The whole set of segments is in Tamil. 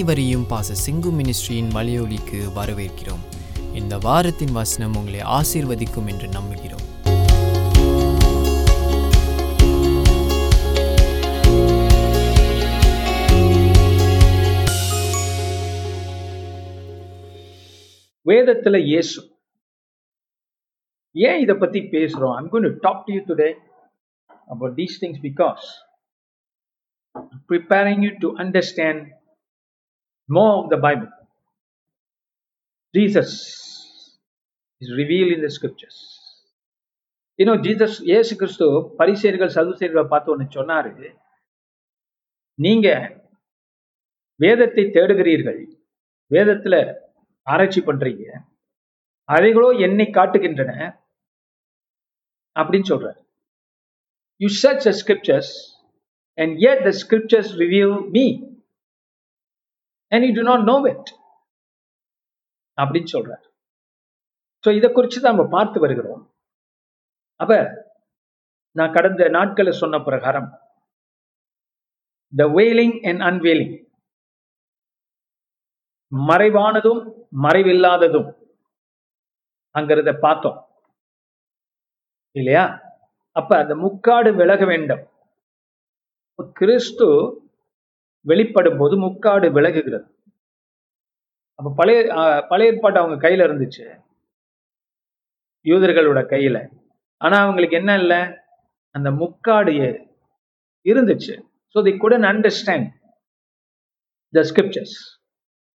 அனைவரையும் பாச சிங்கு மினிஸ்ட்ரியின் மலையொலிக்கு வரவேற்கிறோம். இந்த வாரத்தின் வசனம் உங்களை ஆசீர்வதிக்கும் என்று நம்புகிறோம். வேதத்துல இயேசு. ஏன் இதை பத்தி பேசுறோம்? I'm going to talk to you today about these things because preparing you to understand more of the Bible. Jesus is revealed in the scriptures. You know, Jesus, இயேசு கிறிஸ்து பரிசேர்கள் சதுசேர்களை பார்த்து ஒன்று சொன்னாரு நீங்க வேதத்தை தேடுகிறீர்கள் வேதத்துல ஆராய்ச்சி பண்றீங்க அவைகளோ என்னை காட்டுகின்றன அப்படின்னு சொல்றாரு you search the scriptures and yet the scriptures review me and you do not know it அப்படின்னு சொல்றார். ஸோ இதை குறித்து தான் நம்ம பார்த்து வருகிறோம். அப்ப நான் கடந்த நாட்களை சொன்ன பிரகாரம் த வேலிங் அண்ட் அன்வேலிங் மறைவானதும் மறைவில்லாததும். அங்கிறத பார்த்தோம். இல்லையா? அப்ப அந்த முக்காடு விலக வேண்டும். கிறிஸ்து வெளிப்படும் போது முக்காடு விலகுகிறது. அப்ப பழைய பழைய ஏற்பாடு அவங்க கையில இருந்துச்சு. யூதர்களோட கையில. ஆனா அவங்களுக்கு என்ன இல்லை? அந்த முக்காடு இருந்துச்சு. So they couldn't understand the scriptures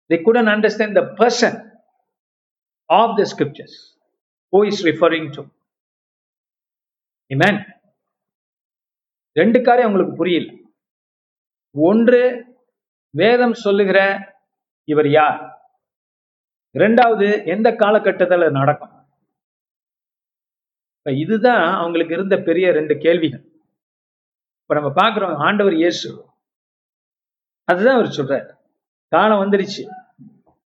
they couldn't understand the person of the scriptures who is referring to him ரெண்டு காரியம் அவங்களுக்கு புரியல. ஒன்று வேதம் சொல்லுகிற இவர் யார்? இரண்டாவது எந்த காலகட்டத்தில் நடக்கும்? இப்ப இதுதான் அவங்களுக்கு இருந்த பெரிய ரெண்டு கேள்விகள். இப்ப நம்ம பார்க்குறோம் ஆண்டவர் இயேசு. அதுதான் அவர் சொல்றார். காலம் வந்துருச்சு.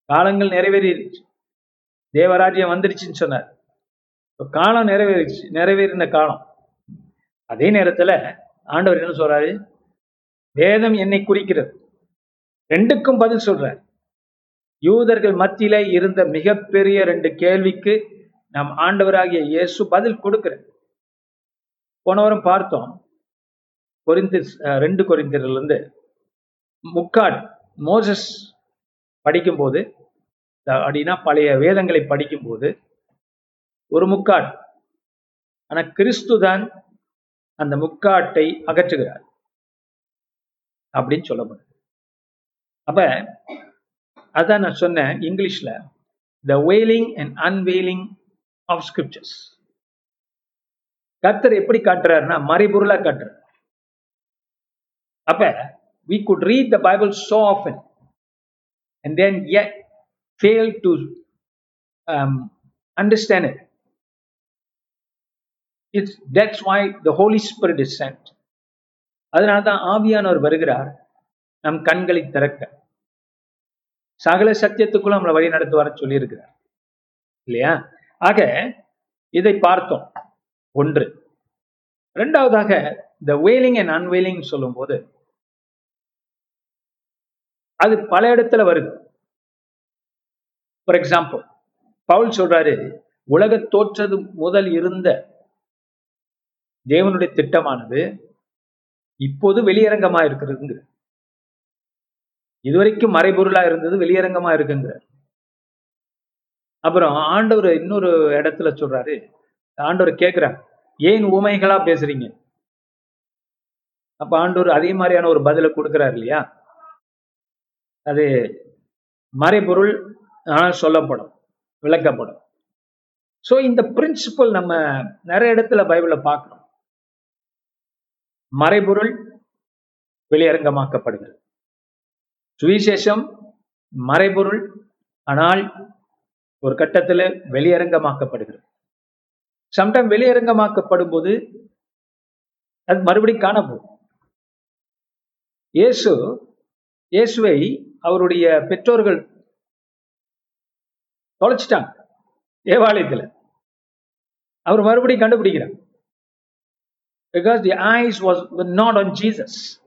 காலங்கள் நிறைவேறிடுச்சு தேவராஜ்யம் வந்துருச்சுன்னு சொன்னார். இப்போ காலம் நிறைவேறிச்சு நிறைவேறின காலம். அதே நேரத்துல ஆண்டவர் என்ன சொல்றாரு? வேதம் என்னை குறிக்கிறது. ரெண்டுக்கும் பதில் சொல்றார் யூதர்கள் மத்தியில இருந்த மிகப்பெரிய ரெண்டு கேள்விக்கு நம் ஆண்டவராகிய இயேசு பதில் கொடுக்கிறார். போன வாரம் பார்த்தோம் கொரிந்த ரெண்டு கொரிந்திரிலிருந்து முக்காட் மோசஸ் படிக்கும்போது அப்படின்னா பழைய வேதங்களை படிக்கும்போது ஒரு முக்காட் ஆனா கிறிஸ்து தான் அந்த முக்காட்டை அகற்றுகிறார். அப்படின்னு சொல்லப்படுது அப்ப அதான் நான் சொன்னேன் இங்கிலீஷ்ல the veiling and unveiling of scriptures கத்தர் எப்படி காட்டுறாருன்னா மறைபொருளா காட்டுறார் அப்ப we could read the bible so often and then yet fail to um, understand it it's that's why the holy spirit is sent அதனால்தான் ஆவியானவர் வருகிறார். நம் கண்களை திறக்க. சகல சத்தியத்துக்குள்ள நம்மளை வழி நடத்துவார சொல்லியிருக்கிறார். இல்லையா? ஆக இதை பார்த்தோம். ஒன்று. ரெண்டாவதாக இந்த வேலிங் அண்ட் அன்வெயிலிங் சொல்லும் போது அது பல இடத்துல வருது. ஃபார் எக்ஸாம்பிள் பவுல் சொல்றாரு உலக தோற்றது முதல் இருந்த தேவனுடைய திட்டமானது இப்போது வெளியரங்கமா இருக்கிறதுங்கிற. இதுவரைக்கும் மறைபொருளா இருந்தது வெளியரங்கமா இருக்குங்க அப்புறம் ஆண்டவர் இன்னொரு இடத்துல சொல்றாரு. ஆண்டவர் கேட்கிறார் ஏன் உமைகளா பேசுறீங்க? அப்ப ஆண்டவர் அதே மாதிரியான ஒரு பதில கொடுக்கிறார் இல்லையா? அது மறைபொருள் ஆனால் சொல்லப்படும் விளக்கப்படும். ஸோ இந்த பிரின்சிபல் நம்ம நிறைய இடத்துல பைபிளை பார்க்கிறோம். மறைபொருள் வெளியரங்கமாக்கப்படுகிறது. சுவிசேஷம் மறைபொருள் ஆனால் ஒரு கட்டத்தில் வெளியரங்கமாக்கப்படுகிறது. சம்டைம் வெளியரங்கமாக்கப்படும் போது அது மறுபடியும் காணப்போகும் இயேசு இயேசுவை அவருடைய பெற்றோர்கள் தொலைச்சிட்டாங்க. தேவாலயத்தில். அவர் மறுபடியும் கண்டுபிடிக்கிறார். Because the eyes was were not on Jesus.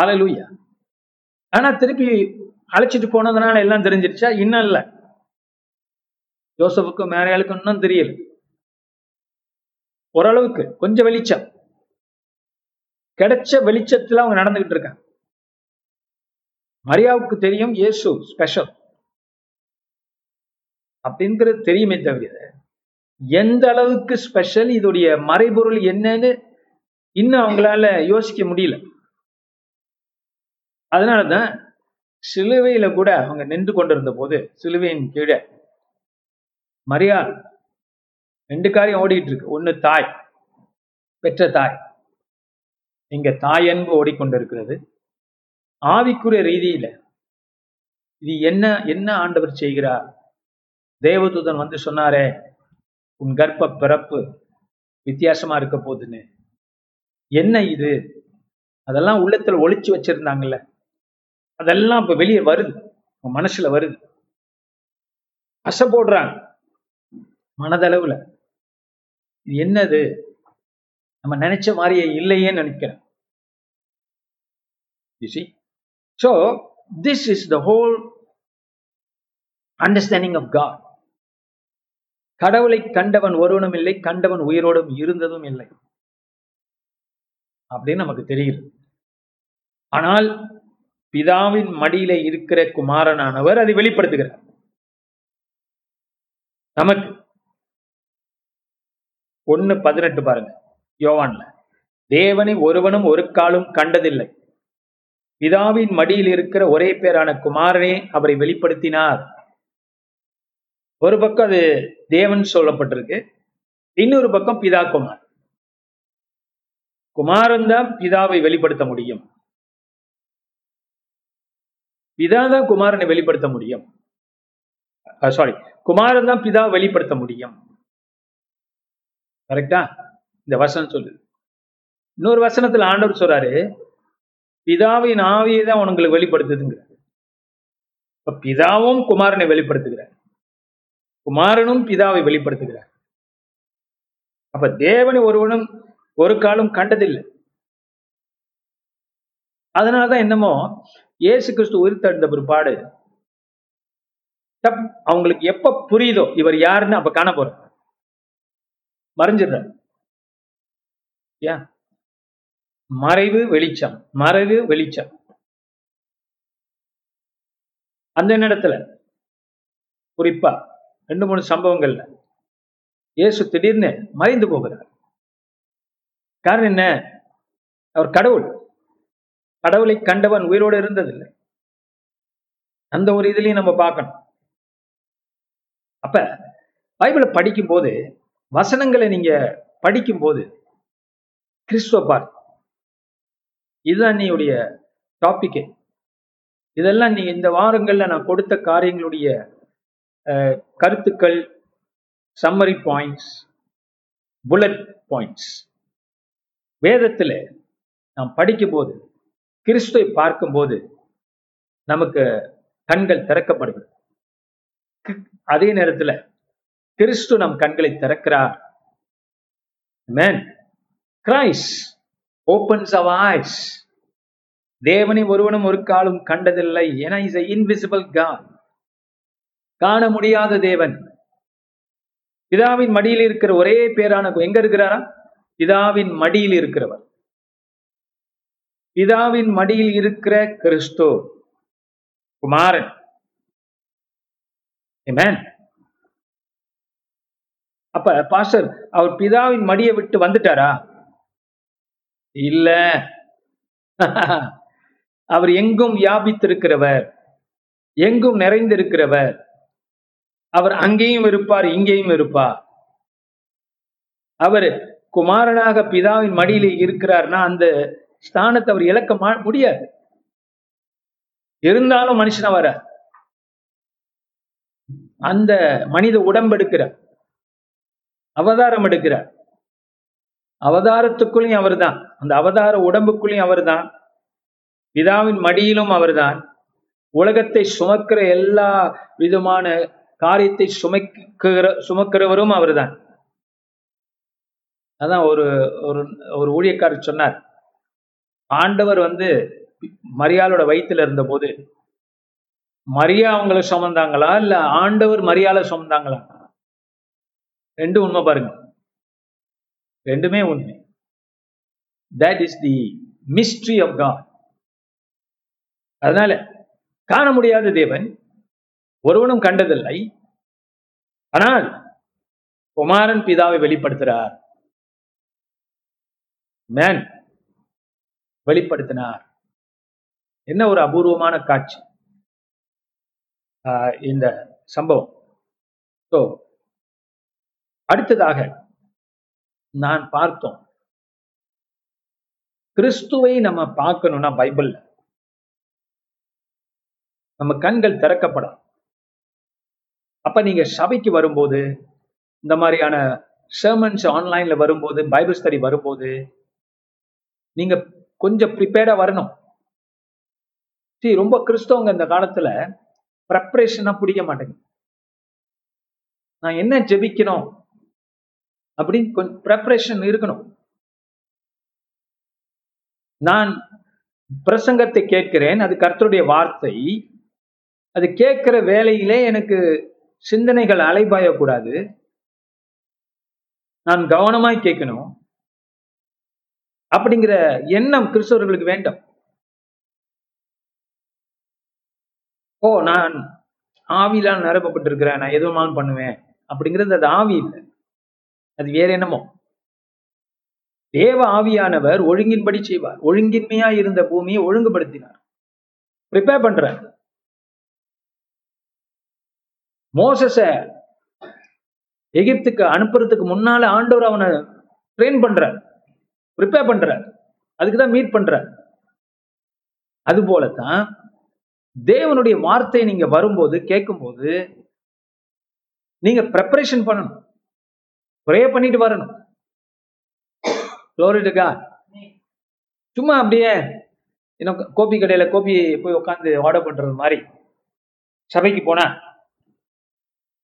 Hallelujah. ஆனா திருப்பி அழைச்சிட்டு போனதுனால எல்லாம் தெரிஞ்சிருச்சா? இன்னும் இல்ல. ஜோசப்புக்கும் மேரையாளுக்கும் இன்னும் தெரியல. ஓரளவுக்கு கொஞ்சம் வெளிச்சம். கிடைச்ச வெளிச்சத்துல அவங்க நடந்துகிட்டு இருக்காங்க. மரியாவுக்கு தெரியும் இயேசு ஸ்பெஷல் அப்படிங்கிறது தெரியுமே தவிர எந்த அளவுக்கு ஸ்பெஷல் இதோடைய மறைபொருள் என்னன்னு இன்னும் அவங்களால யோசிக்க முடியல. அதனாலதான் சிலுவையில கூட அவங்க நின்று கொண்டிருந்த போது சிலுவையின் கீழே மரியா ரெண்டு காரியம் ஓடிட்டு இருக்கு. ஒன்னு தாய் பெற்ற தாய். இங்க தாய் அன்பு ஓடிக்கொண்டிருக்கிறது. ஆவிக்குரிய ரீதியில இது என்ன என்ன ஆண்டவர் செய்கிறார்? தேவதூதன் வந்து சொன்னாரே உன் கர்ப்ப பிறப்பு வித்தியாசமா இருக்க போகுதுன்னு. என்ன இது? அதெல்லாம் உள்ளத்துல ஒளிச்சு வச்சிருந்தாங்கல்ல. அதெல்லாம் இப்ப வெளியே வருது. உன் மனசுல வருது. அசை போடுறாங்க. மனதளவுல. இது என்னது? நம்ம நினைச்ச மாதிரியே இல்லையே நினைக்கிறேன். You see? So, this is the whole understanding. கடவுளை கண்டவன் ஒருவனும் இல்லை கண்டவன் உயிரோடும் இருந்ததும் இல்லை. அப்படின்னு நமக்கு தெரிகிறது. ஆனால் பிதாவின் மடியில இருக்கிற குமாரனானவர் அதை வெளிப்படுத்துகிறார். நமக்கு ஒன்னு பதினெட்டு பாருங்க யோவான்ல. தேவனை ஒருவனும் ஒரு காலும் கண்டதில்லை. பிதாவின் மடியில் இருக்கிற ஒரே பேரான குமாரனே அவரை வெளிப்படுத்தினார். ஒரு பக்கம் அது தேவன் சொல்லப்பட்டிருக்கு இன்னொரு பக்கம் பிதா குமார். குமாரன் தான் பிதாவை வெளிப்படுத்த முடியும். பிதா தான் குமாரனை வெளிப்படுத்த முடியும். சாரி குமாரன் தான் பிதா வெளிப்படுத்த முடியும். கரெக்டா இந்த வசனம் சொல்லுது. இன்னொரு வசனத்துல ஆண்டவர் சொல்றாரு பிதாவின் ஆவியை தான் உனங்களுக்கு வெளிப்படுத்துதுங்கிறார். இப்ப பிதாவும் குமாரனை வெளிப்படுத்துகிறார். குமாரனும் பிதாவை வெளிப்படுத்துகிறார். அப்ப தேவனை ஒருவனும் ஒரு காலம் கண்டதில்லை. அதனாலதான் என்னமோ இயேசு கிறிஸ்து உயிர்த்தெழுந்த பிற்பாடு அவங்களுக்கு எப்ப புரியுதோ இவர் யாருன்னு அப்ப காண போற மறைஞ்சிடுற மறைவு வெளிச்சம் மறைவு வெளிச்சம். அந்த நேரத்துல குறிப்பா ரெண்டு மூணு சம்பவங்கள்ல. இயேசு திடீர்னு மறைந்து போகிறார். காரணம் என்ன? அவர் கடவுள். கடவுளை கண்டவன் உயிரோடு இருந்ததில்லை. அந்த ஒரு இதுலயும் நம்ம பார்க்கணும். அப்ப பைபிளை படிக்கும் போது வசனங்களை நீங்க படிக்கும் போது கிறிஸ்துவ பார் இதுதான் நீடைய டாபிக்கே இதெல்லாம் நீ இந்த வாரங்கள்ல நான் கொடுத்த காரியங்களுடைய கருத்துக்கள் சம்மரி பாயிண்ட்ஸ் புல்லட் பாயிண்ட்ஸ் வேதத்தில் நாம் படிக்கும்போது கிறிஸ்துவை பார்க்கும்போது நமக்கு கண்கள் திறக்கப்படுகிறது. அதே நேரத்தில் கிறிஸ்து நம் கண்களை திறக்கிறார். Man Christ opens our eyes தேவனை ஒருவனும் ஒரு காலம் கண்டதில்லை. என இஸ் இன்விசிபிள் காட் காண முடியாத தேவன். பிதாவின் மடியில் இருக்கிற ஒரே பேரான எங்க இருக்கிறாரா? பிதாவின் மடியில் இருக்கிறவர். பிதாவின் மடியில் இருக்கிற கிறிஸ்து குமாரன். அப்ப பாஸ்டர் அவர் பிதாவின் மடியை விட்டு வந்துட்டாரா? இல்ல. அவர் எங்கும் வியாபித்திருக்கிறவர் எங்கும் நிறைந்திருக்கிறவர். அவர் அங்கேயும் இருப்பார் இங்கேயும் இருப்பார். அவர் குமாரனாக பிதாவின் மடியிலே இருக்கிறார்னா அந்த ஸ்தானத்தை அவர் இழக்க முடியாது. இருந்தாலும் மனுஷனா வர அந்த மனித உடம்பெடுக்கிறார். அவதாரம் எடுக்கிறார். அவதாரத்துக்குள்ளேயும் அவர் தான் அந்த அவதார உடம்புக்குள்ளேயும் அவர் தான் பிதாவின் மடியிலும் அவர்தான். உலகத்தை சுமக்கிற எல்லா விதமான காரியத்தை சுமைக்கிற சுமக்கிறவரும் அவர்தான். அதான் ஒரு ஒரு ஒரு ஊழியக்காரர் சொன்னார். ஆண்டவர் வந்து மரியாளோட வயித்துல இருந்தபோது மரியா அவங்கள சுமந்தாங்களா? இல்ல ஆண்டவர் மரியாதை சுமந்தாங்களா? ரெண்டும் உண்மை பாருங்க. ரெண்டுமே உண்மை. That is the mystery of God அதனால காண முடியாத தேவன் ஒருவனும் கண்டதில்லை. ஆனால் குமாரன் பிதாவை வெளிப்படுத்துறார். மேன் வெளிப்படுத்தினார். என்ன ஒரு அபூர்வமான காட்சி? ஆஹ் இந்த சம்பவம். ஸோ அடுத்ததாக நான் பார்த்தோம். கிறிஸ்துவை நம்ம பார்க்கணும்னா பைபிள்ல. நம்ம கண்கள் திறக்கப்படும் அப்ப நீங்க சபைக்கு வரும்போது இந்த மாதிரியான சர்மன்ஸ் ஆன்லைன்ல வரும்போது பைபிள் ஸ்டடி வரும்போது நீங்க கொஞ்சம் ப்ரிப்பேர்டா வரணும். சரி ரொம்ப கிறிஸ்தவங்க இந்த காலத்துல ப்ரெப்பரேஷனா பிடிக்க மாட்டேங்குது நான் என்ன ஜெபிக்கணும் அப்படின்னு கொஞ்சம் ப்ரெப்பரேஷன் இருக்கணும். நான் பிரசங்கத்தை கேட்கிறேன் அது கர்த்தருடைய வார்த்தை. அது கேட்கிற வேலையிலே எனக்கு சிந்தனைகள் அலைபாயக்கூடாது. நான் கவனமாய் கேட்கணும். அப்படிங்கிற எண்ணம் கிறிஸ்தவர்களுக்கு வேண்டும். ஓ நான் ஆவியிலால் நிரப்பப்பட்டிருக்கிறேன். நான் எதுவுமாலும் பண்ணுவேன். அப்படிங்கிறது அது ஆவி இல்லை. அது வேற என்னமோ. தேவ ஆவியானவர் ஒழுங்கின்படி செய்வார். ஒழுங்கின்மையா இருந்த பூமியை ஒழுங்குபடுத்தினார். ப்ரிப்பேர் பண்றார். மோசஸ எகிப்துக்கு அனுப்புறதுக்கு முன்னால ஆண்டவர் அவனை ட்ரெயின் பண்றார் ப்ரிப்பேர் பண்றார். அதுக்கு தான் மீட் பண்றார். அது போலத்தான் தேவனுடைய வார்த்தையை நீங்க வரும்போது கேட்கும்போது நீங்க ப்ரெப்பரேஷன் பண்ணணும். ப்ரே பண்ணிட்டு வரணும். Glory சும்மா அப்படியே இன்னும் கோபி கடையில கோபி போய் உட்காந்து ஆர்டர் பண்றது மாதிரி. சபைக்கு போனா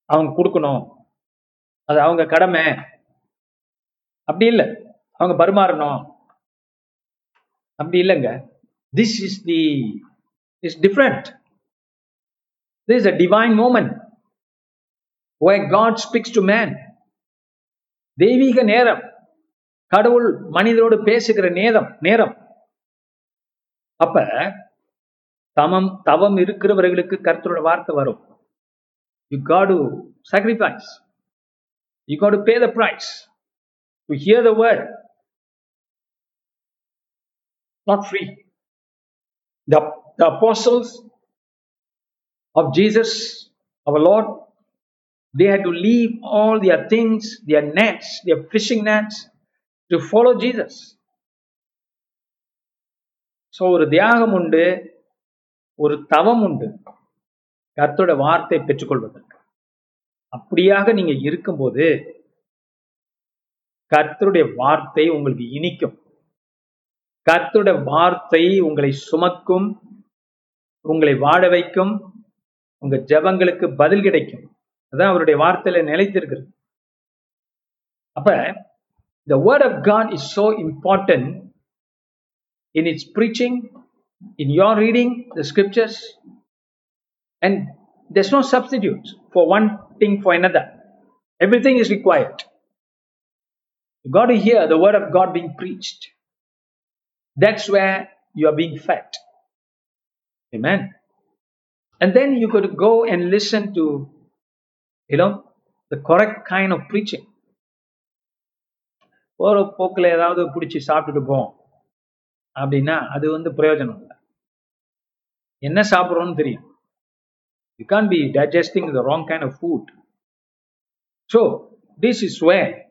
அவங்க கொடுக்கணும். அது அவங்க கடமை. அப்படி இல்லை. அவங்க பருமாறணும். அப்படி இல்லைங்க. This is the is different this is a divine moment where God speaks to man தெய்வீக நேரம். கடவுள் மனிதரோடு பேசுகிற நேரம் நேரம். அப்ப தமம் தவம் இருக்கிறவர்களுக்கு கருத்தரோட வார்த்தை வரும். You got to sacrifice you got to pay the price to hear the word not free. The, the apostles of Jesus, our Lord, they had to leave all their things, their nets, their fishing nets, to follow Jesus. So ஒரு தியாகம் உண்டு ஒரு தவம் உண்டு கர்த்தோட வார்த்தை பெற்றுக்கொள்வதற்கு. அப்படியாக நீங்க இருக்கும்போது கர்த்தருடைய வார்த்தை உங்களுக்கு இனிக்கும். கர்த்தருடைய வார்த்தை உங்களை சுமக்கும் உங்களை வாழ வைக்கும் உங்க ஜெபங்களுக்கு பதில் கிடைக்கும். அதான் அவருடைய வார்த்தையில நிலைத்திருக்கிறது. அப்ப the word of God is so important in its preaching in your reading the scriptures and there's no substitute for one thing for another everything is required you got to hear the word of god being preached that's where you are being fed. Amen. And then you got to go and listen to, you know, the correct kind of preaching. ஒரு போக்கில் ஏதாவது பிடிச்சி சாப்பிட்டுட்டு போம் அப்படின்னா அது வந்து பிரயோஜனம் இல்லை என்ன சாப்பிட்றோம்னு தெரியும் you can't be digesting the wrong kind of food. So, this is where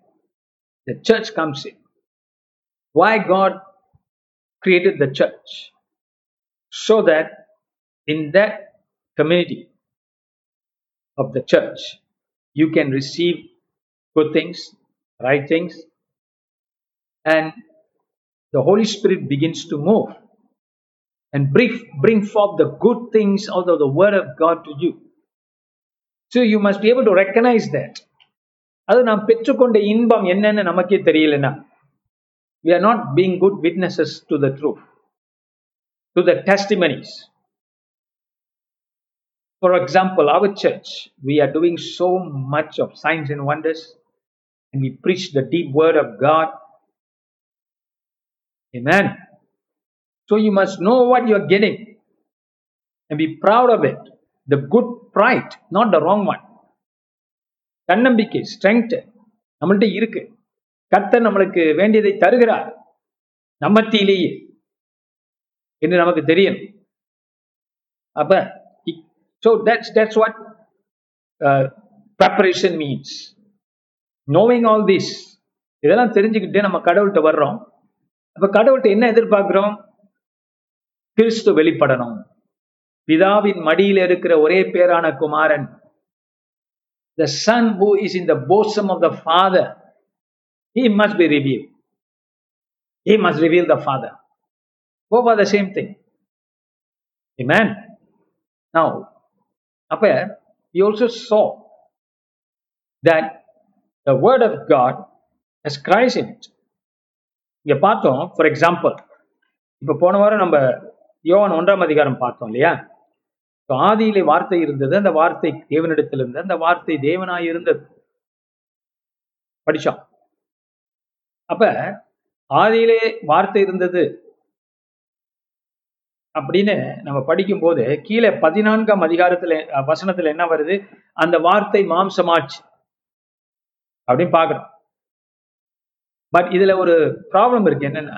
the church comes in. Why God created the church? So that in that community of the church, you can receive good things, right things, and the Holy Spirit begins to move and bring, bring forth the good things out of the Word of God to you. So you must be able to recognize that. அது நாம் பெற்றுக்கொண்ட இன்பம் என்னன்னு நமக்கே தெரியலன்னா we are not being good witnesses to the truth. to the testimonies. For example, our church, we are doing so much of signs and wonders, and we preach the deep word of God. Amen. So you must know what you are getting and be proud of it. The good pride, not the wrong one. தன்னம்பிக்கை ஸ்ட்ரென்த் நம்மள்ட்ட இருக்கு. கர்த்தர் நம்மளுக்கு வேண்டியதை தருகிறார். நம்மத்திலேயே என்று நமக்கு தெரியும் அப்ப so that's that's what preparation means knowing all this இதெல்லாம் தெரிஞ்சுக்கிட்டே நம்ம கடவுள்கிட்ட வர்றோம். அப்ப கடவுள்கிட்ட என்ன எதிர்பார்க்கிறோம்? கிறிஸ்து வெளிப்படணும் பிதாவின் மடியில் இருக்கிற ஒரே பேரான குமாரன் the son who is in the bosom of the father he must be review he must reveal the father go for the same thing man now அப்ப you also so that the word of God has Christ in இங்க பார்த்தோம் ஃபார் எக்ஸாம்பிள் இப்போ போன வாரம் நம்ம யோவான் ஒன்றாம் அதிகாரம் பார்த்தோம் இல்லையா? ஆதியிலே வார்த்தை இருந்தது அந்த வார்த்தை தேவனிடத்தில் இருந்தது அந்த வார்த்தை தேவனாய் இருந்தது. படிச்சோம். அப்ப ஆதியிலே வார்த்தை இருந்தது அப்படின்னு நம்ம படிக்கும் போது கீழே பதினான்காம் அதிகாரத்துல வசனத்துல என்ன வருது? அந்த வார்த்தை மாம்சமாச்சு அப்படின்னு பாக்குறோம் பட் இதுல ஒரு ப்ராப்ளம் இருக்கு. என்னன்னா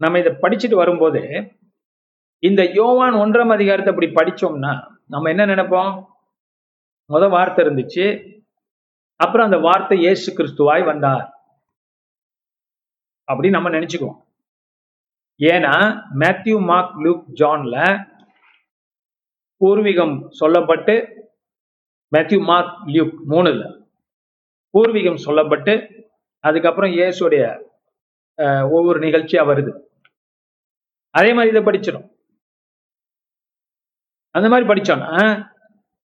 நம்ம இதை படிச்சுட்டு வரும்போது இந்த யோவான் ஒன்றாம் அதிகாரத்தை அப்படி படிச்சோம்னா நம்ம என்ன நினைப்போம்? முத வார்த்தை இருந்துச்சு. அப்புறம் அந்த வார்த்தை இயேசு கிறிஸ்துவாய் வந்தார். அப்படின்னு நம்ம நினைச்சுக்குவோம். ஏன்னா மேத்யூ மார்க் லூக் ஜான்ல பூர்வீகம் சொல்லப்பட்டு மேத்யூ மார்க் லியூக் மூணுல பூர்வீகம் சொல்லப்பட்டு அதுக்கப்புறம் இயேசுடைய அஹ், ஒவ்வொரு நிகழ்ச்சியா வருது அதே மாதிரி இதை படிச்சிடும். அந்த மாதிரி படித்தோன்னா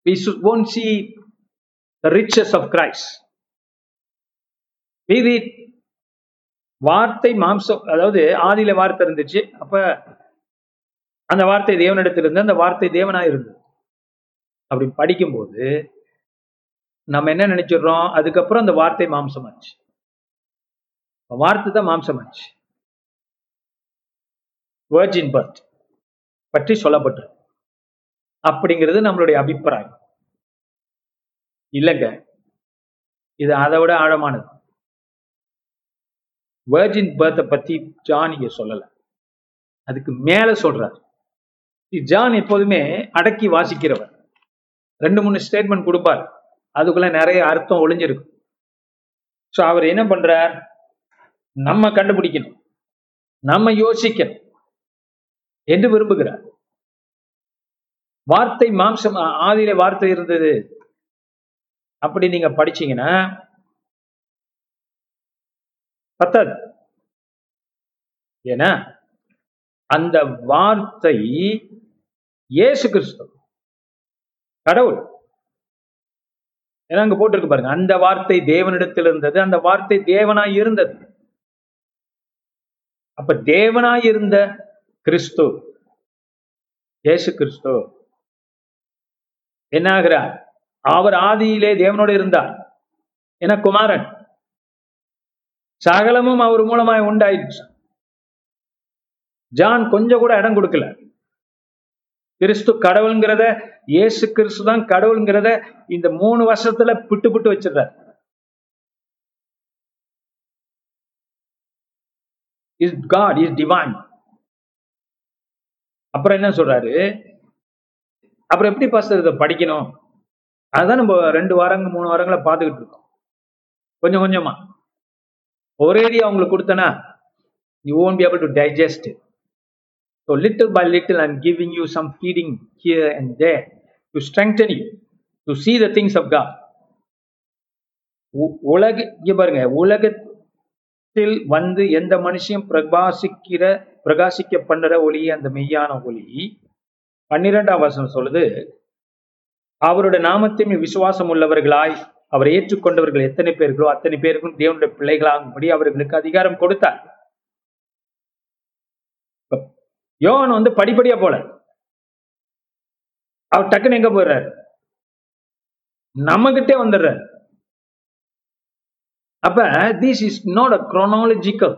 we should see riches of Christ of Christ. வார்த்தை மாம்சம் அதாவது ஆதியில வார்த்தை இருந்துச்சு. அப்ப அந்த வார்த்தை தேவனிடத்தில் இருந்து அந்த வார்த்தை தேவனா இருந்தது. அப்படி படிக்கும்போது நம்ம என்ன நினைச்சிடுறோம்? அதுக்கப்புறம் அந்த வார்த்தை மாம்சமாச்சு. வார்த்தை தான் மாம்சமாச்சு. வேர்ஜின் பர்த் பற்றி சொல்லப்பட்டிருக்கு. அப்படிங்கிறது நம்மளுடைய அபிப்பிராயம். இல்லைங்க. இது அதை விட ஆழமானது. வேர்ஜின் பர்த்தை பத்தி ஜான் இங்க சொல்லல. அதுக்கு மேல சொல்றார். ஜான் எப்போதுமே அடக்கி வாசிக்கிறவர். ரெண்டு மூணு ஸ்டேட்மெண்ட் கொடுப்பார். அதுக்குள்ள நிறைய அர்த்தம் ஒளிஞ்சிருக்கும். ஸோ அவர் என்ன பண்றார்? நம்ம கண்டுபிடிக்கணும். நம்ம யோசிக்கணும். என்று விரும்புகிறார். வார்த்தை மாம்சம் ஆதியில வார்த்தை இருந்தது. அப்படி நீங்க படிச்சீங்கன்னா பத்தாது. ஏன்னா அந்த வார்த்தை இயேசு கிறிஸ்து. கடவுள். ஏன்னா அங்க போட்டிருக்கு பாருங்க. அந்த வார்த்தை தேவனிடத்தில் இருந்தது அந்த வார்த்தை தேவனாய் இருந்தது. அப்ப தேவனாய் இருந்த கிறிஸ்து இயேசு கிறிஸ்து என்ன ஆகிறார் அவர் ஆதியிலே தேவனோடு இருந்தார். என குமாரன்? சகலமும் அவர் மூலமாய் உண்டாயிடுச்சு ஜான் கொஞ்சம் கூட இடம் கொடுக்கல. கிறிஸ்து கடவுள்ங்கிறத இயேசு கிறிஸ்து தான் கடவுள்ங்கிறத இந்த மூணு வருஷத்துல பிட்டு பிட்டு வச்சிடுறார். இஸ் காட் இஸ் டிவைன் அப்புறம் என்ன சொல்றாரு? அப்புறம் எப்படி பாஸ்டர் இதை படிக்கணும்? அதான் நம்ம ரெண்டு வாரங்க மூணு வாரங்களை பார்த்துக்கிட்டு இருக்கோம். கொஞ்சம் கொஞ்சமா. ஒரேடியா அவங்களுக்கு கொடுத்தனா you won't be able to digest so little by little I'm giving you some feeding here and and to strengthen you to see the things of of உ- உலக இங்கே பாருங்க உலகத்தில் வந்து எந்த மனுஷன் பிரகாசிக்கிற பிரகாசிக்க பண்ணுற ஒளி அந்த மெய்யான ஒளி பன்னிரெண்டாம் வசனம் சொல்லுது அவருடைய நாமத்தையும் விசுவாசம் உள்ளவர்களாய் அவரை ஏற்றுக்கொண்டவர்கள் எத்தனை பேர்களோ அத்தனை பேருக்கும் தேவனுடைய பிள்ளைகளாகும்படி அவர்களுக்கு அதிகாரம் கொடுத்தார். யோகன் வந்து படிப்படியா போல அவர் டக்குன்னு எங்க போயிடுறாரு? நம்மகிட்டே வந்துடுறாரு. அப்ப this is not a chronological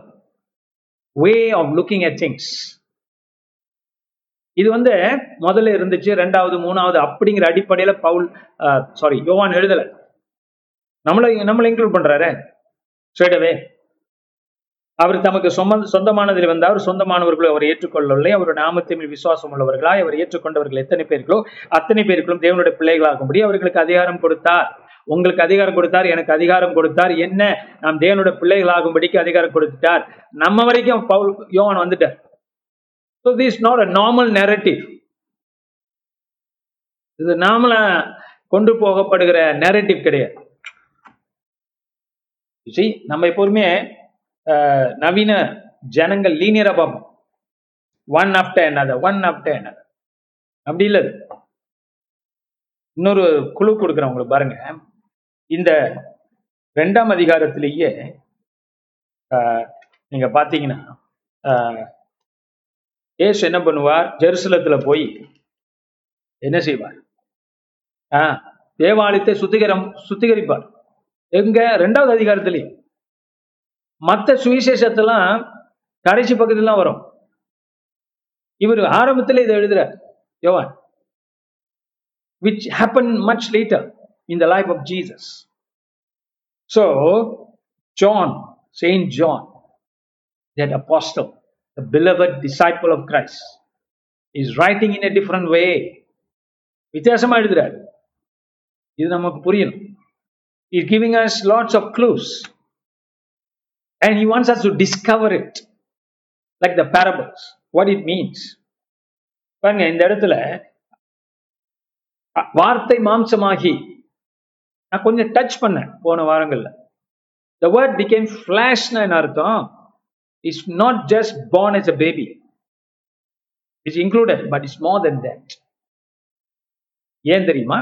way of looking a things இது வந்து முதல்ல இருந்துச்சு ரெண்டாவது மூணாவது அப்படிங்கிற அடிப்படையில பவுல் சாரி யோவான் எழுதல. நம்மளை நம்மளை இன்க்ளூட் பண்றாரு. ஸ்ட்ரெயிட் அவர் தமக்கு சொந்த சொந்தமானதில் வந்து அவர் சொந்தமானவர்களை அவர் ஏற்றுக்கொள்ளவில்லை. அவர் நாமத்தின் விசுவாசம் உள்ளவர்களாய் அவர் ஏற்றுக்கொண்டவர்கள் எத்தனை பேர்களோ அத்தனை பேர்களும் தேவனுடைய பிள்ளைகளாகும்படி அவர்களுக்கு அதிகாரம் கொடுத்தார். உங்களுக்கு அதிகாரம் கொடுத்தார் எனக்கு அதிகாரம் கொடுத்தார். என்ன? நாம் தேவனுடைய பிள்ளைகளாகும்படிக்கு அதிகாரம் கொடுத்துட்டார். நம்ம வரைக்கும் பவுல் யோவான் வந்துட்டார். So this not a normal narrative இது நாமள கொண்டு போகப்படுகிற நேரட்டிவ் கிடையாது. சரி நம்ம எப்போதுமே நவீன ஜனங்கள் லீனியரா பார்ப்போம். ஒன் ஆஃப்டர் என்னது ஒன் ஆஃப்டர் என்னது அப்படி இல்லை இன்னொரு குழு கொடுக்குறேன் உங்களுக்கு பாருங்க. இந்த ரெண்டாம் அதிகாரத்திலேயே ஆஹ், நீங்க பாத்தீங்கன்னா ஏசு என்ன பண்ணுவார்? ஜெருசலத்துல போய் என்ன செய்வார்? ஆ தேவாலயத்தை சுத்திகரம் சுத்திகரிப்பார். எங்க? ரெண்டாவது அதிகாரத்திலேயே மற்ற சுவிசேஷத்தெல்லாம் கடைசி பக்கத்துலாம் வரும். இவர் ஆரம்பத்துல இதை எழுதுறார். யோவான் which happened much later in life life Jesus so John saint John John, a apostle, the beloved disciple of Christ, is writing in a different way. வித்தியாசமா எழுதுறாரு இது நமக்கு புரியணும் is giving us lots of clues and he wants us to discover it like the parables what it means பாருங்க இந்த இடத்துல வார்த்தை மாம்சமாகி நான் கொஞ்சம் டச் பண்ணேன் போன வாரங்களில் த வேர்ட் பிகேம் ஃப்ளாஷ்னு என்ன அர்த்தம் it's not just born as a baby இட்ஸ் included but it's more than that ஏன் தெரியுமா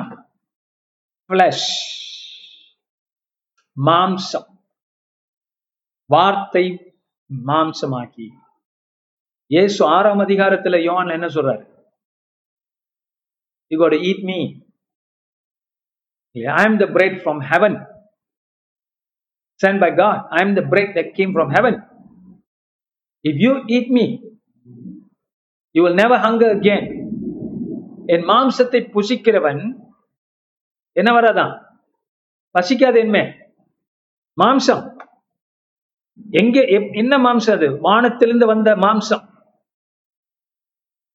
flesh மாம்சம் வார்த்தை மாம்சமாக்கி இயேசு ஆறாம் அதிகாரத்துல யோவான் என்ன சொல்றாரு You got to eat me. I am the bread from heaven, sent by God. I am the bread that came from heaven. If you eat me, you will never hunger again. என் மாம்சத்தை புசிக்கிறவன் என்ன வராதான்? பசிக்காது என்மே மாம்சம். எங்க எப்- என்ன மாம்சம் அது? வானத்திலிருந்து வந்த மாம்சம்.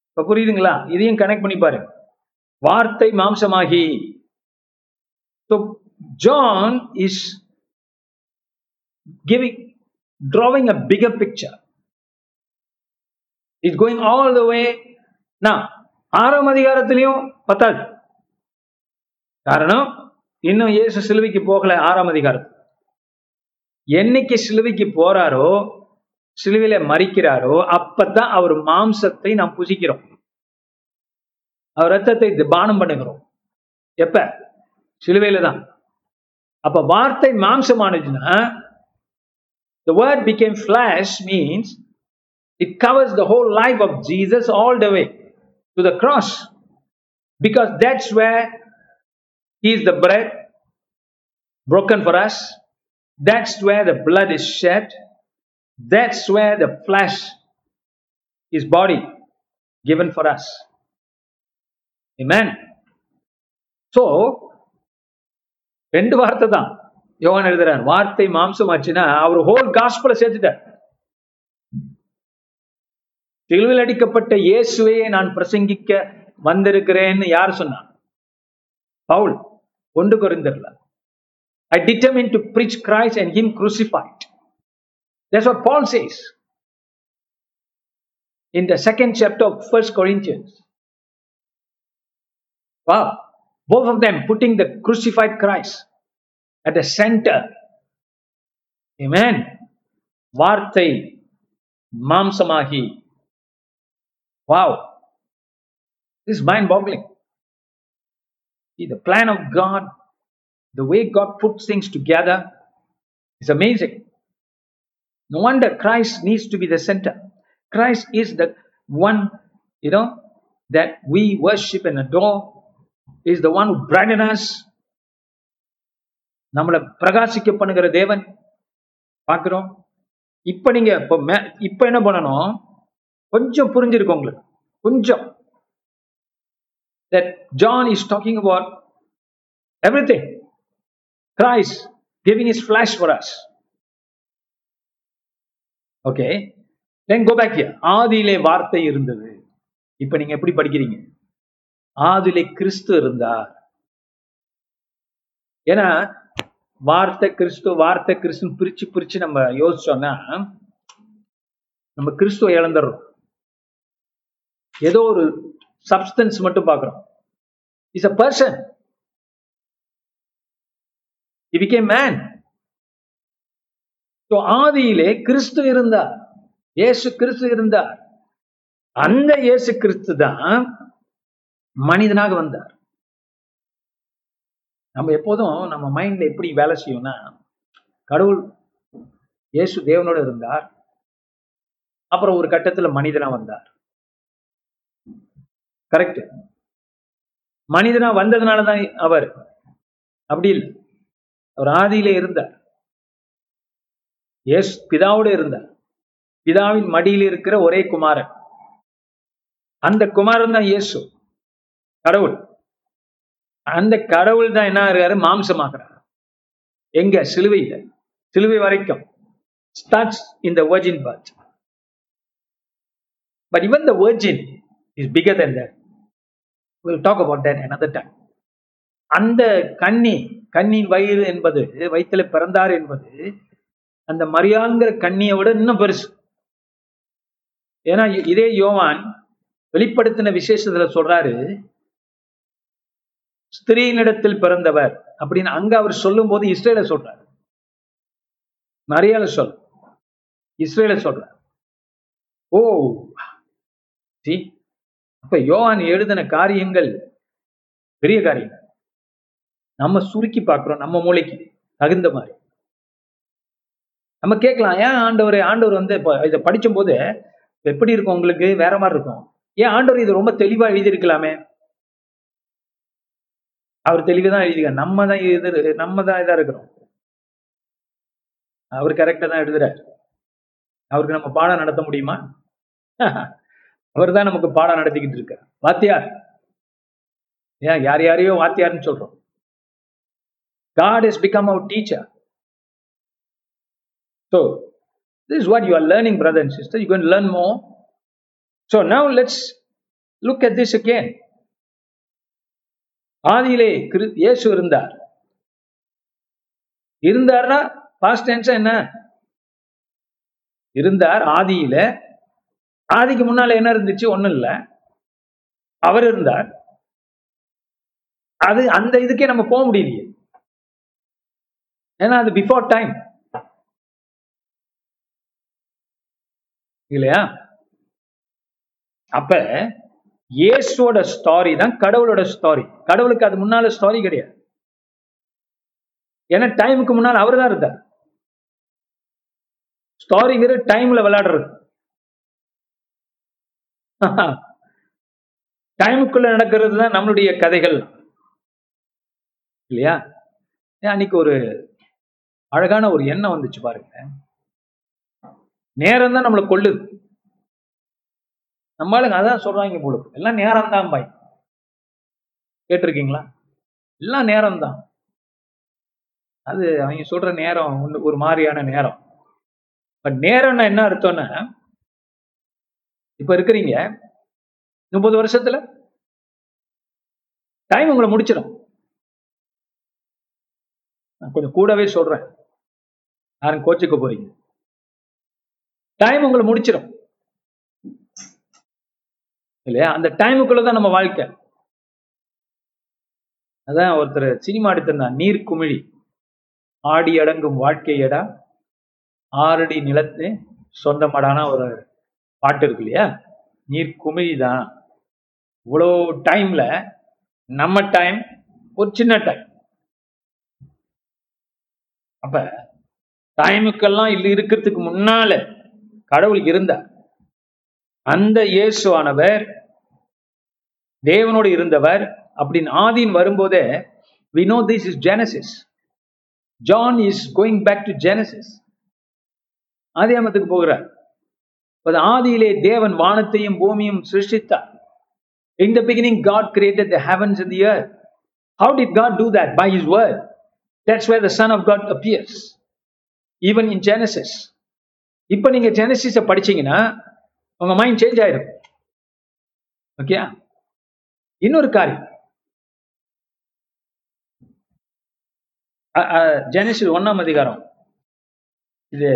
இப்ப புரியுதுங்களா? இதையும் கனெக்ட் பண்ணி பாருங்க. வார்த்தை மாம்சமாகி. John is giving drawing a figure picture picture. Going all the way நான் ஆறாம் அதிகாரத்திலையும் பத்தாது. காரணம் இன்னும் இயேசு சிலுவைக்கு போகல ஆறாம் அதிகாரம் என்னைக்கு சிலுவைக்கு போறாரோ சிலுவையில மறிக்கிறாரோ அப்பதான் அவர் மாம்சத்தை நாம் புசிக்கிறோம். அவர் ரத்தத்தை பானம் பண்ணுகிறோம். எப்ப? சிலுவையில தான் அப்ப வார்த்தை மாம்சமானதுன்னா the word became flesh means it covers the whole life of Jesus all the way to the cross because that's where he is the bread broken for us that's where the blood is shed that's where the flesh his body given for us amen so ரெண்டு வார்த்தை தான் யோவான் எழுதுறார் வார்த்தை மாம்சம் ஆச்சுன்னா அவர் ஹோல் காஸ்பல சேர்த்துட்டார் சிலுவையில் அடிக்கப்பட்ட இயேசுவையே நான் பிரசங்கிக்க வந்திருக்கிறேன்னு யார் சொன்னான் பவுல் ஒன்று கொரிந்தர்ல I determine to preach Christ and him crucified that's what Paul says in the second chapter of First Corinthians wow both of them putting the crucified Christ at the center. Amen. வார்த்தை மாம்சமாகி wow this is mind boggling see the plan of god the way god puts things together is amazing no wonder christ needs to be the center christ is the one, you know, that we worship and adore is the one who brighten us. நம்மளை பிரகாசிக்க பண்ணுகிற தேவன் பார்க்கிறோம் இப்ப நீங்க இப்ப மே- இப்ப என்ன பண்ணணும் கொஞ்சம் புரிஞ்சிருக்கும் உங்களுக்கு கொஞ்சம் that John is talking about everything. Christ giving his flesh for us. Okay then go back ஆதியிலே வார்த்தை இருந்தது. இப்ப நீங்க எப்படி படிக்கிறீங்க? ஆதிலே கிறிஸ்து இருந்தார். ஏன்னா வார்த்தை கிறிஸ்து வார்த்தை கிறிஸ்து பிரிச்சு பிரிச்சு நம்ம யோசிச்சோம்னா நம்ம கிறிஸ்துவ இழந்துடுறோம் ஏதோ ஒரு சப்ஸ்டன்ஸ் மட்டும் பார்க்குறோம். இஸ் அ பர்சன் இபிகே மேன் ஆதியிலே கிறிஸ்து இருந்தார். இயேசு கிறிஸ்து இருந்தார். அந்த இயேசு கிறிஸ்து தான் மனிதனாக வந்தார். நம்ம எப்போதும் நம்ம மைண்ட்ல எப்படி வேலை செய்யும்னா கடவுள் இயேசு தேவனோட இருந்தார். அப்புறம் ஒரு கட்டத்துல மனிதனா வந்தார். கரெக்ட் மனிதனா வந்ததுனால தான் அவர். அப்படி இல்லை. அவர் ஆதியில இருந்தார். எஸ் பிதாவோட இருந்தார். பிதாவின் மடியில் இருக்கிற ஒரே குமாரன். அந்த குமாரன் தான் இயேசு. கடவுள். அந்த கடவுள் தான் என்ன ஆகிறாரு? மாம்சமாகிறார் எங்க? சிலுவையில. சிலுவை வரைக்கும். Starts in the virgin birth. But even the virgin is will talk about about that time அந்த கன்னி கண்ணின் வயிறு என்பது வயிற்றுல பிறந்தார் என்பது அந்த மரியாங்கிற கண்ணியை விட இன்னும் பெருசு. ஏன்னா இதே யோவான் வெளிப்படுத்தின விசேஷத்துல சொல்றாரு ஸ்திரீனிடத்தில் பிறந்தவர் அப்படின்னு அங்க அவர் சொல்லும் போது இஸ்ரேல சொல்றாரு. மரியால சொல் இஸ்ரேல சொல்றார். ஓ see? அப்ப யோவான் எழுதின காரியங்கள் பெரிய காரியம். நம்ம சுருக்கி பார்க்கிறோம் நம்ம மூளைக்கு தகுந்த மாதிரி. நம்ம கேட்கலாம் ஏன் ஆண்டவர் ஆண்டவர் வந்து இப்போ இதை படிச்சும் போது எப்படி இருக்கும் உங்களுக்கு? வேற மாதிரி இருக்கும். ஏன் ஆண்டவர் இது ரொம்ப தெளிவா எழுதியிருக்கலாமே? அவர் தெளிவா தான் எழுதிக்க நம்ம தான் இது நம்ம தான் இதா இருக்கிறோம். அவர் கரெக்டா தான் எழுதுறார். அவருக்கு நம்ம பாடம் நடத்த முடியுமா? அவர் தான் நமக்கு பாடம் நடத்திக்கிட்டு இருக்கார் வாத்தியார் ஏன் யார் யாரையோ வாத்தியார்னு சொல்றோம் God is become our teacher so this what you are learning brother and sister you can learn more so now let's look at this again ஆதியிலே கிரு இயேசு இருந்தார் இருந்தார்னா பாஸ்ட் டென்ஸ் என்ன இருந்தார் ஆதியில ஆதிக்கு முன்னால என்ன இருந்துச்சு? ஒண்ணும் இல்ல. அவர் இருந்தார். அது அந்த இதுக்கே நம்ம போக முடியலையே. ஏன்னா அது பிஃபோர் டைம் இல்லையா? அப்ப இயேசுவோட ஸ்டாரி தான் கடவுளோட ஸ்டாரி கடவுளுக்கு அது முன்னால ஸ்டாரி கிடையாது. ஏன்னா டைமுக்கு முன்னால் அவர் தான் இருந்தார் ஸ்டாரிங்கிற டைம்ல விளையாடுறது. டைமுக்குள்ள நடக்கிறது தான் நம்மளுடைய கதைகள். இல்லையா? ஏன் அன்னைக்கு ஒரு அழகான ஒரு எண்ணம் வந்துச்சு பாருங்க. நேரம் தான் நம்மளை கொள்ளுது நம்மளுங்க அதான் சொல்றாங்க போல எல்லாம் நேரம் தான் பாய். கேட்டிருக்கீங்களா? எல்லாம் நேரம் தான் அது அவங்க சொல்ற நேரம் ஒண்ணு ஒரு மாதிரியான நேரம். பட் நேரம்னா என்ன அர்த்தம்னா இப்ப இருக்கிறீங்க. முப்பது வருஷத்துல டைம் உங்களை முடிச்சிடும் நான் கொஞ்சம் கூடவே சொல்றேன். யாரும் கோச்சுக்க போறீங்க. டைம் உங்களை முடிச்சிடும் இல்லையா? அந்த டைமுக்குள்ளதான் நம்ம வாழ்க்கை. அதான் ஒருத்தர் சினிமா எடுத்திருந்தான் நீர் குமிழி. ஆடி அடங்கும் வாழ்க்கையடா. ஆறடி நிலத்து சொந்தமடான ஒரு பாட்டு இருக்கு இல்லையா? நீர் குமிழி தான் இவ்வளோ டைம்ல நம்ம டைம் ஒரு சின்ன டைம் அப்ப டைமுக்கெல்லாம் இல்ல இருக்கிறதுக்கு முன்னால கடவுள் இருந்தார் அந்த இயேசுவானவர் தேவனோடு இருந்தவர் அப்படின்னு ஆதின் வரும்போதே we this is is John is going back to Genesis genesis. ஆதியாமத்துக்கு போகிறார். ஆதியிலே தேவன் வானத்தையும் பூமியும் சிருஷ்டித்தார் in the beginning God created the heavens in the year how did God do that by his word that's where the son of God appears even in Genesis இப்போ நீங்க ஜெனசிஸை படிச்சீங்கன்னா உங்க மைண்ட் சேஞ்ச் ஆயிடும் ஓகே இன்னொரு காரியம் ஜெனசிஸ் ஒன்னாம் அதிகாரம் இது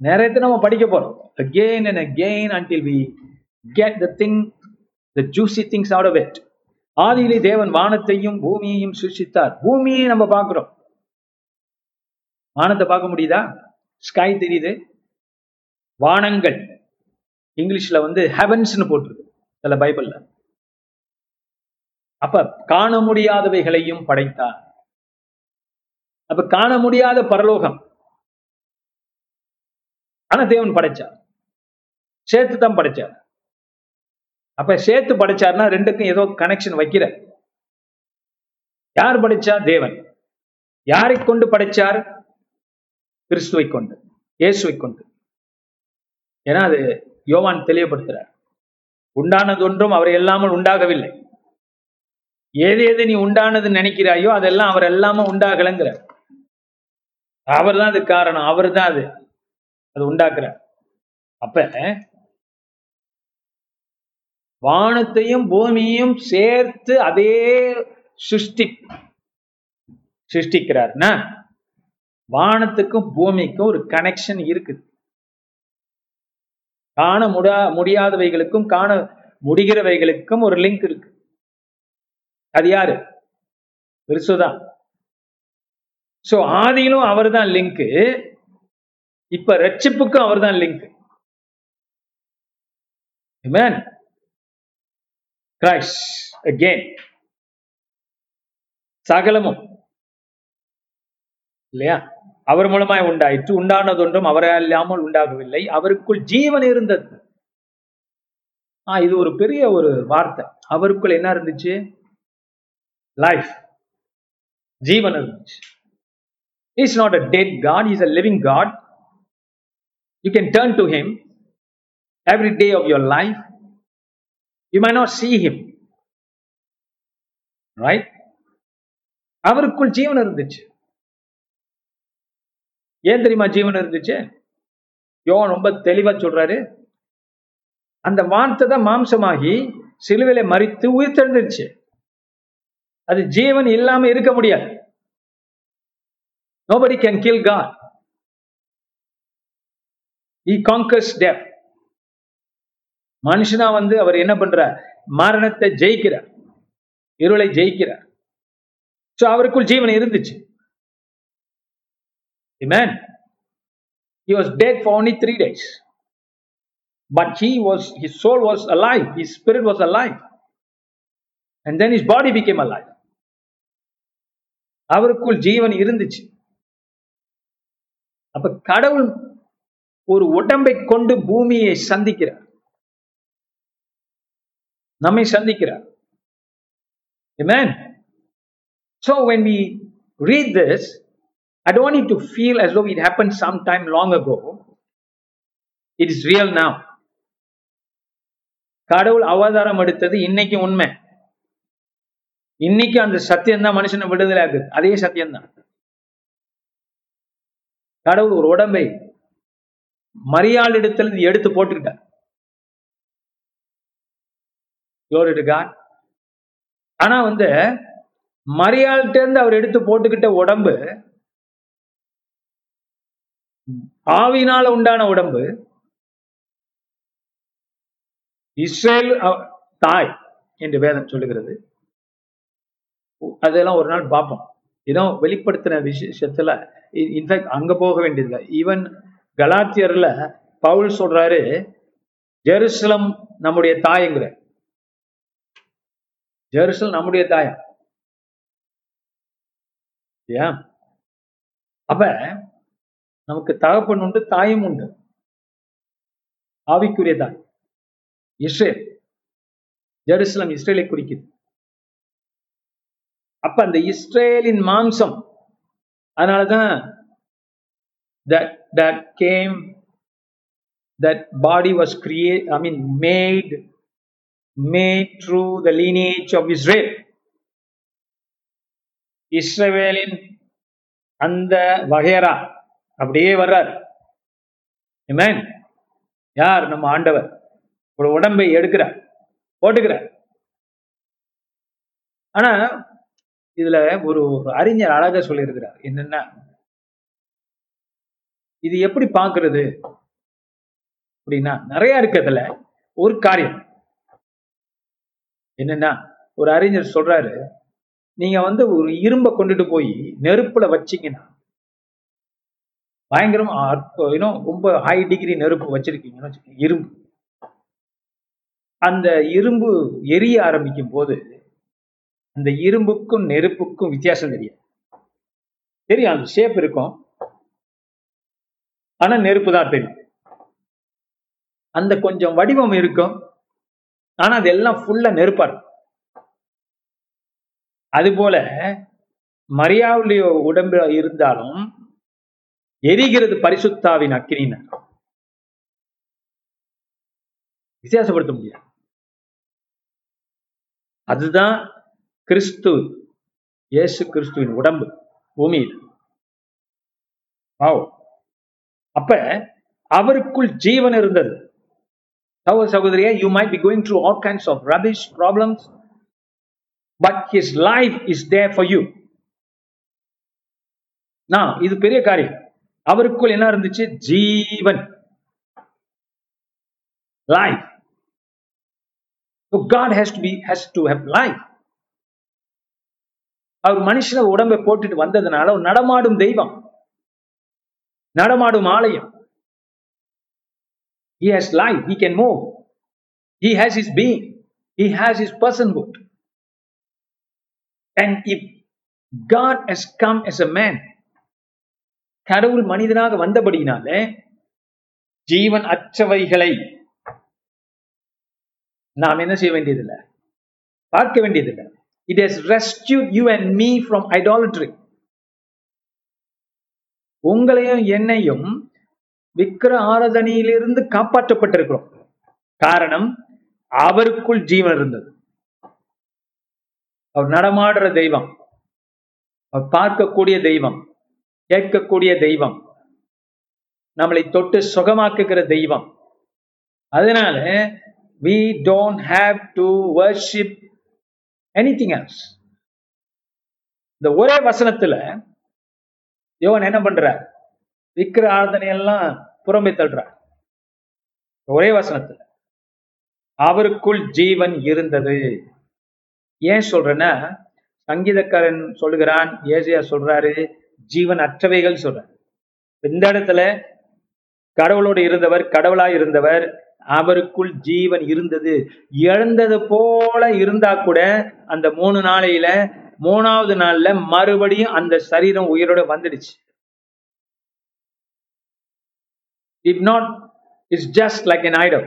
நேரத்தை நம்ம படிக்க போறோம் again and again until we get the thing the juicy things out of it. ஆதியிலே தேவன் வானத்தையும் பூமியையும் சிருஷித்தார் பூமியை நம்ம பார்க்கிறோம். வானத்தை பார்க்க முடியுதா? ஸ்கை தெரியுது. வானங்கள். இங்கிலீஷ்ல வந்து ஹெவன்ஸ்னு போட்டிருக்கு. சில பைபிள்ல. அப்ப காண முடியாதவைகளையும் படைத்தார். அப்ப காண முடியாத பரலோகம். ஆனா தேவன் படைச்சார். சேர்த்து தான் படைச்சார். அப்ப சேர்த்து படைச்சார்னா ரெண்டுக்கும் ஏதோ கனெக்ஷன் வைக்கிற யார் படிச்சா? தேவன். யாரை கொண்டு படைச்சார்? கிறிஸ்துவை கொண்டு இயேசுவை கொண்டு. ஏன்னா அது யோவான் தெளிவுபடுத்துறார். உண்டானது ஒன்றும் அவர் எல்லாமல் உண்டாகவில்லை. ஏது எது நீ உண்டானது நினைக்கிறாயோ அதெல்லாம் அவர் எல்லாமே உண்டாகலைங்கிற அவர் தான் அது காரணம். அவர் தான் அது அது உண்டாக்குறார். அப்ப வானத்தையும் பூமியையும் சேர்த்து அதே சிருஷ்டி சிருஷ்டிக்கிறார்னா வானத்துக்கும் பூமிக்கும் ஒரு கனெக்ஷன் இருக்குது. காண முடா முடியாதவைகளுக்கும் காண முடிகிறவைகளுக்கும் ஒரு லிங்க் இருக்கு. அது யாரு? பெருசுதான் சோ ஆதியிலும் அவர் தான் லிங்க் இப்ப ரட்சிப்புக்கும் அவர் தான் லிங்க் கிராஷ் அகெயின் சகலமும். இல்லையா? அவர் மூலமாய் உண்டாயிற்று உண்டானதொன்றும் அவரை இல்லாமல் உண்டாகவில்லை. அவருக்குள் ஜீவன் இருந்தது. ஆஹ் இது ஒரு பெரிய ஒரு வார்த்தை. அவருக்குள் என்ன இருந்துச்சு? லைஃப் ஜீவன் இருந்துச்சு. Is not a dead God is a living God you can turn to him every day of your life you may not see him right அவருக்குள் ஜீவன் இருந்துச்சு. ஏன் தெரியுமா ஜீவன் இருந்துச்சு? யோன் ரொம்ப தெளிவா சொல்றாரு. அந்த வார்த்தை தான் மாம்சமாகி சிலுவையில மறித்து உயிர் தெழுந்துச்சு அது ஜீவன் இல்லாம இருக்க முடியாது. Nobody can kill God he conquers death. மனுஷனா வந்து அவர் என்ன பண்றார் மரணத்தை ஜெயிக்கிறார் இருளை ஜெயிக்கிறார் சோ அவருக்குள் ஜீவன் இருந்துச்சு Amen. He was dead for only three days. But he was, his soul was alive, his spirit was alive. And then his body became alive. அவருக்குள் ஜீவன் இருந்துச்சு அப்ப கடவுள் ஒரு உடம்பை கொண்டு பூமியை சந்திக்கிறார் நம்மை சந்திக்கிறார் Amen. So when we read this, I don't want it to feel as though it happened sometime long ago. It is real now. கடவுள் அவதாரம் எடுத்தது இன்னைக்கு உண்மை இன்னைக்கு அந்த சத்தியம் தான் மனுஷனை விடுதலை ஆகுது அதே சத்தியம் தான் கடவுள் ஒரு உடம்பை மரியாள் இடத்துல எடுத்து போட்டுக்கிட்டார் Glory ஆனா வந்து மரியாள்கிட்ட இருந்து அவர் எடுத்து போட்டுக்கிட்ட உடம்பு ஆவினால உண்டான உடம்பு இஸ்ரேல் தாய் என்று வேதம் சொல்லுகிறது. அதெல்லாம் ஒரு நாள் பார்ப்போம் ஏதோ வெளிப்படுத்தின விஷயத்துல இன்ஃபேக்ட் அங்க போக வேண்டியதில்லை. ஈவன் கலாத்தியர்ல பவுல் சொல்றாரு ஜெருசலம் நம்முடைய தாய்ங்கிற ஜெருசலம் நம்முடைய தாயா. ஏன் அப்ப நமக்கு தகப்பன் உண்டு தாயும் உண்டு. ஆவிக்குரிய தாய். இஸ்ரேல். ஜெருசலம் இஸ்ரேலை குறிக்குது. அப்ப அந்த இஸ்ரேலின் மாம்சம் அதனாலதான் that that came that body was create i mean made made through the lineage of israel. இஸ்ரவேலின் அந்த வகையரா அப்படியே வர்றார். Amen. யார்? நம்ம ஆண்டவர். ஒரு உடம்பை எடுக்கிறார். போட்டுக்கிறார். ஆனா இதுல ஒரு ஒரு அறிஞர் அழகா சொல்லியிருக்கிறார். என்னன்னா இது எப்படி பாக்குறது அப்படின்னா நிறைய இருக்கு அதுல ஒரு காரியம். என்னன்னா ஒரு அறிஞர் சொல்றாரு நீங்க வந்து ஒரு இரும்பை கொண்டுட்டு போய் நெருப்புல வச்சீங்கன்னா பயங்கரமா இன்னும் ரொம்ப ஹை டிகிரி நெருப்பு வச்சிருக்கீங்கன்னு வச்சுக்கோங்க இரும்பு. அந்த இரும்பு எரிய ஆரம்பிக்கும் போது அந்த இரும்புக்கும் நெருப்புக்கும் வித்தியாசம் தெரியும் தெரியும் அந்த ஷேப் இருக்கும். ஆனா நெருப்பு தான் தெரியும். அந்த கொஞ்சம் வடிவம் இருக்கும். ஆனா அது எல்லாம் ஃபுல்லா நெருப்பா இருக்கும். அதுபோல மரியாவுடைய உடம்பு இருந்தாலும் எரிகிறது பரிசுத்தாவின் அக்கினினர் வித்தியாசப்படுத்த முடியாது. அதுதான் கிறிஸ்து இயேசு கிறிஸ்துவின் உடம்பு பூமியில். அப்ப அவருக்குள் ஜீவன் இருந்தது. சகோதர சகோதரியா you might be going through all kinds of rubbish problems but his life is there for you நான் இது பெரிய காரியம். அவருக்குள் என்ன இருந்துச்சு? ஜீவன். Life So God has to be has to have life. அவர் மனுஷன உடம்பை போட்டுட்டு வந்ததுனால நடமாடும் தெய்வம். நடமாடும் ஆலயம். He has life, he can move. He has his being. He has his personhood. And if God has come as a man, கடவுள் மனிதனாக வந்தபடியினாலே ஜீவன் அற்றவைகளை நாம் என்ன செய்ய வேண்டியதில்லை பார்க்க வேண்டியதில்லை it has rescue you and me from idolatry உங்களையும் என்னையும் விக்கிர ஆராதனையிலிருந்து காப்பாற்றப்பட்டிருக்கிறோம். காரணம் அவருக்குள் ஜீவன் இருந்தது. அவர் நடமாடுற தெய்வம். அவர் பார்க்கக்கூடிய தெய்வம் கேட்கக்கூடிய தெய்வம் நம்மளை தொட்டு சுகமாக்குகிற தெய்வம். அதனால we don't have to worship anything else இந்த ஒரே வசனத்துல யோவன் என்ன பண்றார்? விக்கிர ஆராதனையெல்லாம் புறம்பே தள்ளுறார் ஒரே வசனத்துல அவருக்குள் ஜீவன் இருந்தது. ஏன் சொல்றேன்னா சங்கீதக்காரன் சொல்லுகிறான் ஏசியா சொல்றாரு ஜீவன் அற்றவைகள் சொல்றாரு. இந்த இடத்துல கடவுளோடு இருந்தவர் கடவுளாய் இருந்தவர் அவருக்குள் ஜீவன் இருந்தது. இழந்தது போல இருந்தா கூட அந்த மூணு நாளையில மூணாவது நாள்ல மறுபடியும் அந்த சரீரம் உயிரோட வந்துடுச்சு. If not it's just like an idol.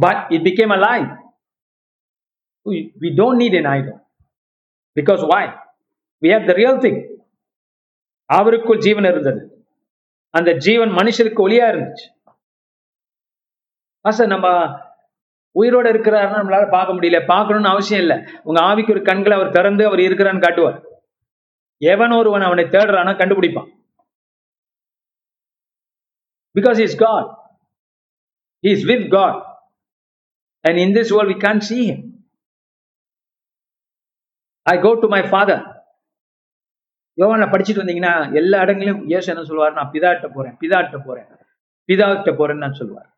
But it became alive we, we don't need an idol. Because why? We have the real thing. அவருக்குள் ஜீவன் இருந்தது. அந்த ஜீவன் மனுஷருக்கு ஒளியா இருந்துச்சு. சார் நம்ம உயிரோட இருக்கிறாருன்னா நம்மளால பார்க்க முடியல. பார்க்கணும்னு அவசியம் இல்லை. உங்க ஆவிக்கு ஒரு கண்களை அவர் திறந்து அவர் இருக்கிறான்னு காட்டுவார். எவன் ஒருவன் அவனை தேடுறானா கண்டுபிடிப்பான். Because He's God. He's with God. And in this world, we can't see Him. I go to my father. யோவான படிச்சுட்டு வந்தீங்கன்னா எல்லா இடங்களிலும் இயேசு என்ன சொல்லுவார் நான் பிதாட்ட போறேன் பிதாட்ட போறேன் பிதா கிட்ட போறேன்னு சொல்லுவார்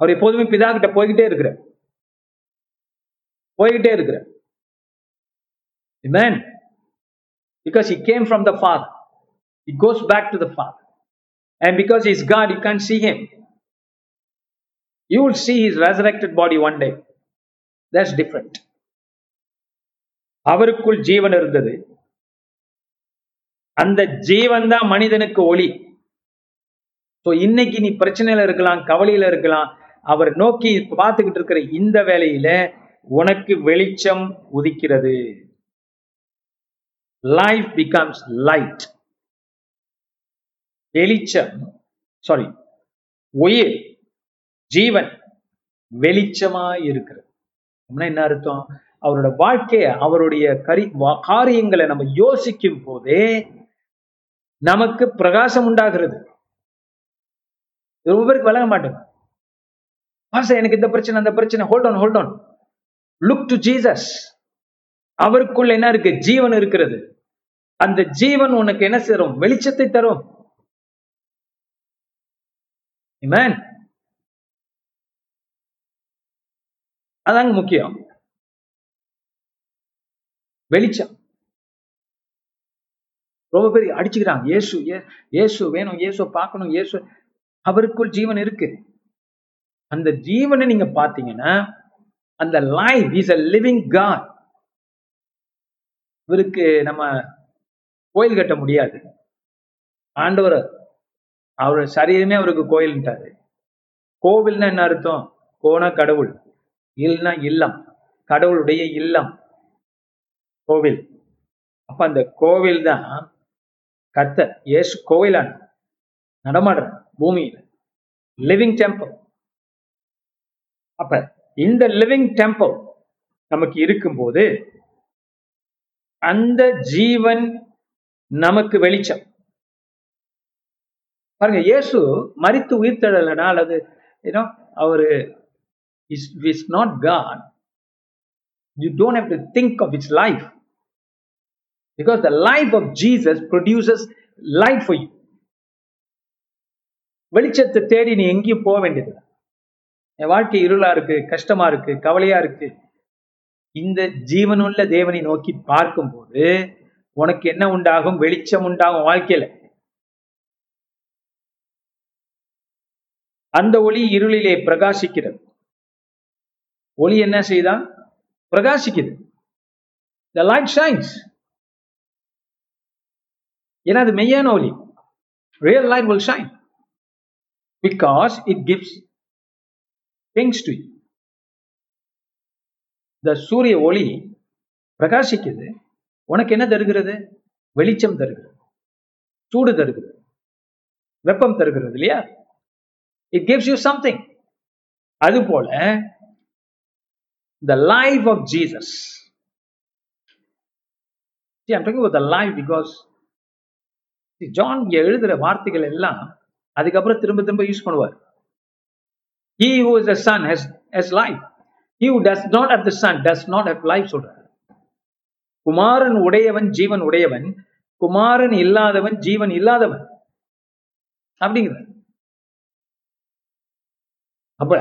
அவர் எப்போதுமே பிதா கிட்ட போய்கிட்டே இருக்கிற போய்கிட்டே இருக்கிறார் man because he came from the father it goes back to the father And because he's God, you can't see him. You will see his resurrected body one day. That's different. அவருக்குள் ஜீவன் இருந்தது அந்த ஜீவன் தான் மனிதனுக்கு ஒளி ஸோ இன்னைக்கு நீ பிரச்சனையில இருக்கலாம் கவலையில இருக்கலாம் அவர் நோக்கி பார்த்துக்கிட்டு இருக்கிற இந்த வேலையில உனக்கு வெளிச்சம் உதிக்கிறது லைஃப் பிகம்ஸ் லைட் வெளிச்சம். சாரி உயிர் ஜீவன் வெளிச்சமா இருக்கிறது அப்படின்னா என்ன அர்த்தம்? அவரோட வாழ்க்கைய அவருடைய கரி காரியங்களை நம்ம யோசிக்கும் போதே நமக்கு பிரகாசம் உண்டாகிறது. ரொம்ப பேருக்கு விளங்க மாட்டேங்குது எனக்கு இந்த பிரச்சனை அந்த பிரச்சனை. Hold on hold on look to Jesus அவருக்குள்ள என்ன இருக்கு? ஜீவன் இருக்கிறது. அந்த ஜீவன் உனக்கு என்ன சேரும் வெளிச்சத்தை தரும். இமேன் அதாங்க முக்கியம். வெளிச்சம். ரொம்ப பேர் அடிச்சுக்கிறாங்க. இயேசு இயேசு வேணும் இயேசு பார்க்கணும் இயேசு. அவருக்குள் ஜீவன் இருக்கு. அந்த ஜீவனை நீங்க பாத்தீங்கன்னா அந்த life is a living God இவருக்கு நம்ம கோயில் கட்ட முடியாது. ஆண்டவரை அவர் சரீரமே அவருக்கு கோயில்ன்ட்டாரு. கோவில்னா என்ன அர்த்தம்? கோனா கடவுள் இல்னா இல்லம் கடவுளுடைய இல்லம் கோவில். அப்ப அந்த கோவில் தான் கத்த ஏசு கோவிலான நடமாடுற பூமியில லிவிங் டெம்பிள் அப்ப இந்த லிவிங் டெம்பிள் நமக்கு இருக்கும்போது அந்த ஜீவன் நமக்கு வெளிச்சம். பாருங்க இயேசு மரித்து உயிர்த்தெழலனா அல்லது ஏன்னோ அவரு is is not God you don't have to think of its life because the life of Jesus produces life for you வெளிச்சத்தை தேடி நீ எங்கேயும் போக வேண்டியது என் வாழ்க்கை இருளா இருக்கு கஷ்டமா இருக்கு கவலையா இருக்கு. இந்த ஜீவனுள்ள தேவனை நோக்கி பார்க்கும்போது உனக்கு என்ன உண்டாகும்? வெளிச்சம் உண்டாகும் வாழ்க்கையில. அந்த ஒளி இருளிலே பிரகாசிக்கிறது. ஒளி என்ன செய்தா? பிரகாசிக்குது. த லைட் ஷைன்ஸ் ஏன்னா அது மெய்யான ஒளி. Real light will shine because it gives things to the இந்த சூரிய ஒளி பிரகாசிக்குது. உனக்கு என்ன தருகிறது? வெளிச்சம் தருகிறது. சூடு தருகிறது. வெப்பம் தருகிறது இல்லையா? இட் கிவ்ஸ் யூ சம்திங் அது போல the life of Jesus life because John எழுதுற வார்த்தைகள் எல்லாம் அதுக்கப்புறம் திரும்ப திரும்ப யூஸ் பண்ணுவார் he who is a son has has life he who does not at the son does not have life சொல்றாரு குமாரன் உடையவன் ஜீவன் உடையவன் குமாரன் இல்லாதவன் ஜீவன் இல்லாதவன் அப்படிங்கிறார் அப்ப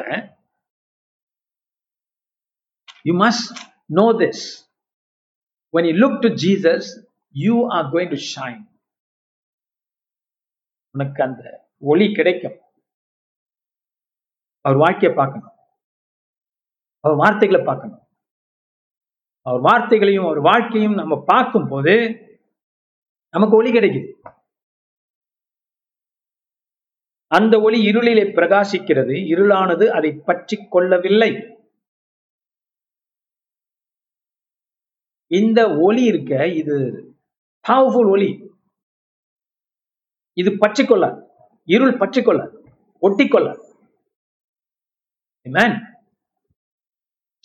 you must know this when you look to jesus you are going to shine. உனக்கு அந்த ஒளி கிடைக்கும். அவர் வாழ்க்கையை பார்க்கணும். அவர் வார்த்தைகளை பார்க்கணும். அவர் வார்த்தைகளையும் அவர் வாழ்க்கையும் நம்ம பார்க்கும் போது நமக்கு ஒளி கிடைக்குது. அந்த ஒளி இருளிலே பிரகாசிக்கிறது. இருளானது அதை பற்றி கொள்ளவில்லை. இந்த ஒளி இருக்க இது பவர்ஃபுல் ஒளி. இது பற்றிக்கொள்ள இருள் பற்றிக்கொள்ள ஒட்டிக்கொள்ள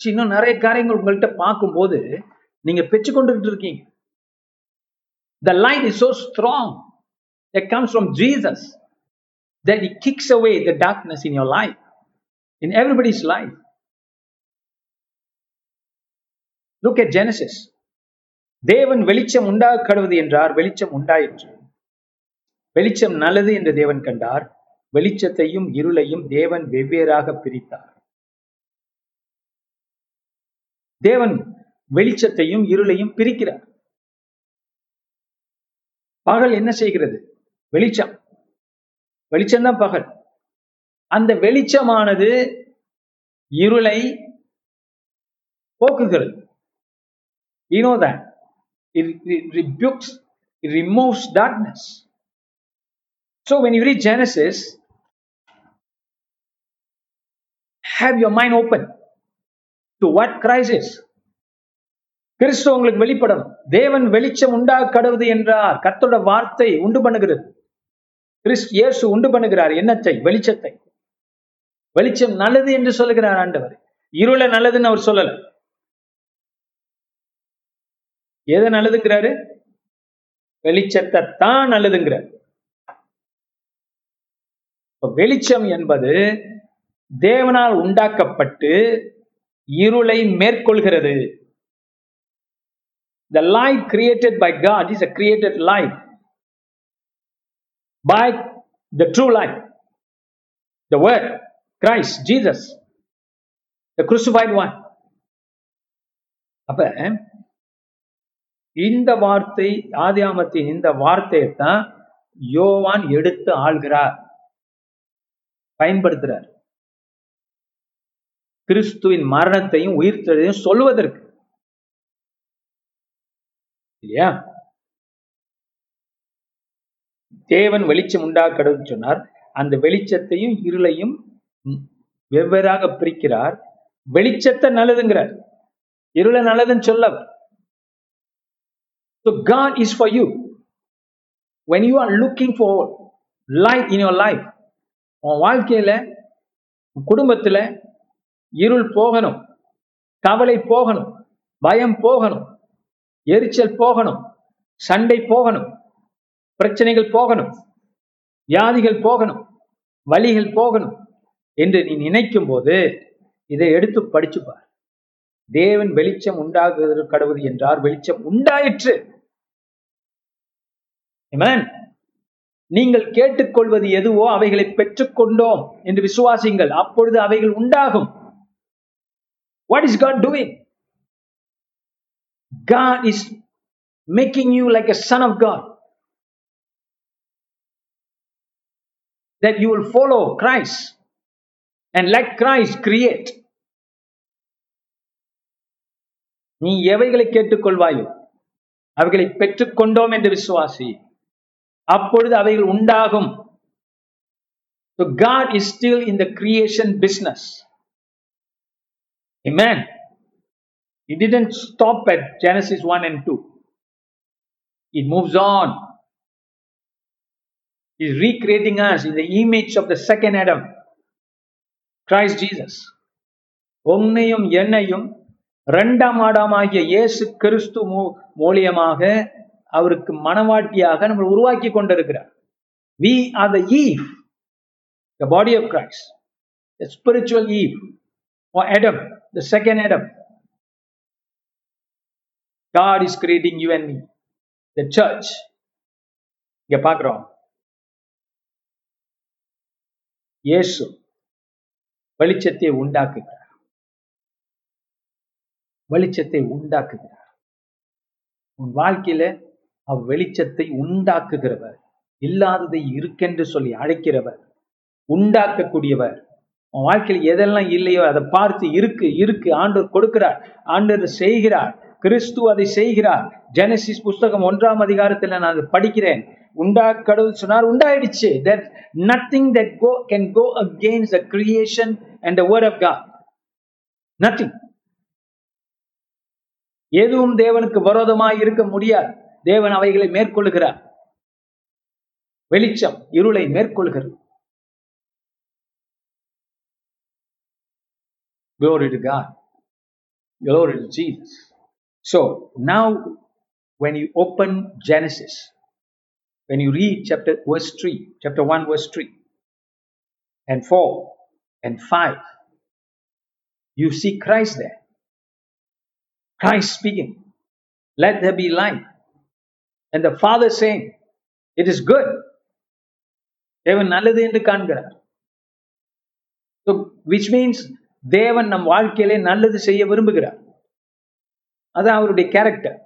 இன்னும் நிறைய காரியங்கள் உங்கள்கிட்ட பார்க்கும்போது நீங்க பெற்றுக்கொண்டுகிட்டு இருக்கீங்க. The light is so strong that comes from that he kicks away the darkness in your life in everybody's life. Look at genesis. தேவன் வெளிச்சம் உண்டாக கடுவது என்றார் வெளிச்சம் உண்டாயிற்று. வெளிச்சம் நல்லது என்று தேவன் கண்டார் வெளிச்சத்தையும் இருளையும் தேவன் வெவ்வேறாக பிரித்தார். தேவன் வெளிச்சத்தையும் இருளையும் பிரிக்கிறார். பகல் என்ன செய்கிறது? வெளிச்சம். வெளிச்சம்தான் பகல் அந்த வெளிச்சமானது இருளை போக்குகிறது you know that it, it rebukes it removes darkness so when you read genesis have your mind உங்களுக்கு வெளிப்படும் தேவன் வெளிச்சம் உண்டாக கடவுது என்றார் கர்த்தோட வார்த்தை உண்டு பண்ணுகிறது கிறிஸ்து இயேசு உண்டு பண்ணுகிறார் என்னத்தை வெளிச்சத்தை. வெளிச்சம் நல்லது என்று சொல்லுகிறார் ஆண்டவர். இருளை நல்லதுன்னு அவர் சொல்லல. எது நல்லதுங்கிறாரு? வெளிச்சத்தை தான் நல்லதுங்கிறார் வெளிச்சம் என்பது தேவனால் உண்டாக்கப்பட்டு இருளை மேற்கொள்கிறது. The light created by God is a created light by the true light, the Word, Christ, Jesus, the crucified one. அப்ப இந்த வார்த்தை ஆதியாமத்தின் இந்த வார்த்தையை தான் யோவான் எடுத்து ஆள்கிறார். பயன்படுத்துறார். கிறிஸ்துவின் மரணத்தையும் உயிர்த்ததையும் சொல்லுவதற்கு இல்லையா? தேவன் வெளிச்சம் உண்டாக்கடுன்னு சொன்னார். அந்த வெளிச்சத்தையும் இருளையும் வெவ்வேறாக பிரிக்கிறார். வெளிச்சத்தை நல்லதுங்கிறார். இருளை நல்லதுன்னு சொல்ல. So God is for you. When you are looking for light in your life, உன் வாழ்க்கையில குடும்பத்துல இருள் போகணும். கவலை போகணும். பயம் போகணும். எரிச்சல் போகணும். சண்டை போகணும். பிரச்சனைகள் போகணும். வியாதிகள் போகணும். வழிகள் போகணும். என்று நீ நினைக்கும் போது இதை எடுத்து படிச்சுப்பார் தேவன் வெளிச்சம் உண்டாகுவது கடவுது என்றார். வெளிச்சம் உண்டாயிற்று. நீங்கள் கேட்டுக்கொள்வது எதுவோ அவைகளை பெற்றுக்கொண்டோம் என்று விசுவாசிங்கள் அப்பொழுது அவைகள் உண்டாகும். What is God doing God is making you like a son of God That you will follow Christ and let Christ create. நீ எவைகளை கேட்டுக்கொள்வாயோ அவைகளை பெற்றுக்கொண்டோம் என்று விசுவாசி அப்பொழுது அவைகள் உண்டாகும் So God is still in the creation business. Amen. It didn't stop at Genesis 1 and 2. It moves on. He's recreating us in the image of the second Adam, Christ உன்னையும் என்னையும் ரெண்டாம் ஆடாமாகிய இயேசு கிறிஸ்து மூலியமாக அவருக்கு மனவாட்டியாக நம்ம உருவாக்கி கொண்டிருக்கிறார் we are the Eve the body of Christ the spiritual Eve Adam the second Adam God is creating you and me the church இங்க பாக்குறோம் இயேசு வெளிச்சத்தை உண்டாக்குகிறார். வெளிச்சத்தை உண்டாக்குகிறார். உன் வாழ்க்கையில அவ் வெளிச்சத்தை உண்டாக்குகிறவர் இல்லாததை இருக்கென்று சொல்லி அழைக்கிறவர் உண்டாக்கக்கூடியவர். உன் வாழ்க்கையில் எதெல்லாம் இல்லையோ அதை பார்த்து இருக்கு இருக்கு ஆண்டவர் கொடுக்கிறார் ஆண்டவர் செய்கிறார் கிறிஸ்து அதை செய்கிறார். ஜெனசிஸ் புஸ்தகம் ஒன்றாம் அதிகாரத்தில் நான் அதை படிக்கிறேன். உண்டா கடவுள் சொன்னார் உண்டாயிடுச்சு that nothing that go can go against the creation and the word of God nothing எதுவும் தேவனுக்கு விரோதமாய் இருக்க முடியாது தேவன் அவைகளை மேற்கொள்ளுகிறார் வெளிச்சம் இருளை மேற்கொள்கிறது Glory to God. Glory to Jesus. So now, when you open Genesis, when you read chapter verse 3, chapter 1, verse 3, and 4, and 5, you see Christ there. Christ speaking, Let there be light. And the Father saying, It is good. தேவன் நல்லது என்று காண்கிறார் So, which means தேவன் நம் வாழ்க்கையிலே நல்லது செய்ய விரும்புகிறார் அது அவருடைய character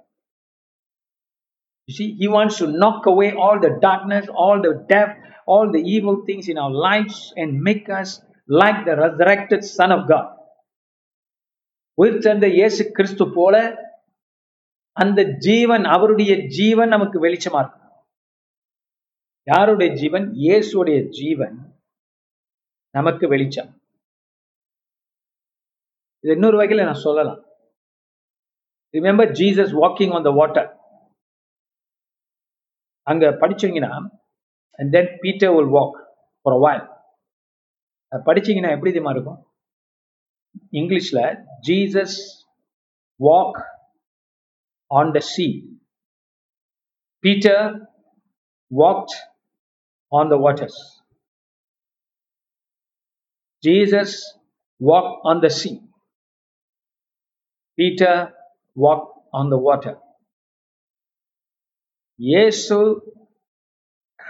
You see, He wants to knock away all the darkness, all the death, all the evil things in our lives and make us like the resurrected Son of God. உயிர் சேர்ந்த இயேசு கிறிஸ்து போல அந்த ஜீவன் அவருடைய ஜீவன் நமக்கு வெளிச்சமா இருக்கும் யாருடைய ஜீவன் இயேசுடைய ஜீவன் நமக்கு வெளிச்சம் இது இன்னொரு வகையில் நான் சொல்லலாம் remember Jesus walking on the water அங்க படிச்சீங்கன்னா and then Peter will walk for a படிச்சீங்கன்னா எப்படி தெரியுமா இருக்கும்? இங்கிலீஷ்ல Jesus walk on the sea Peter walked on the waters Jesus walk on the sea Peter walk on the water இயேசு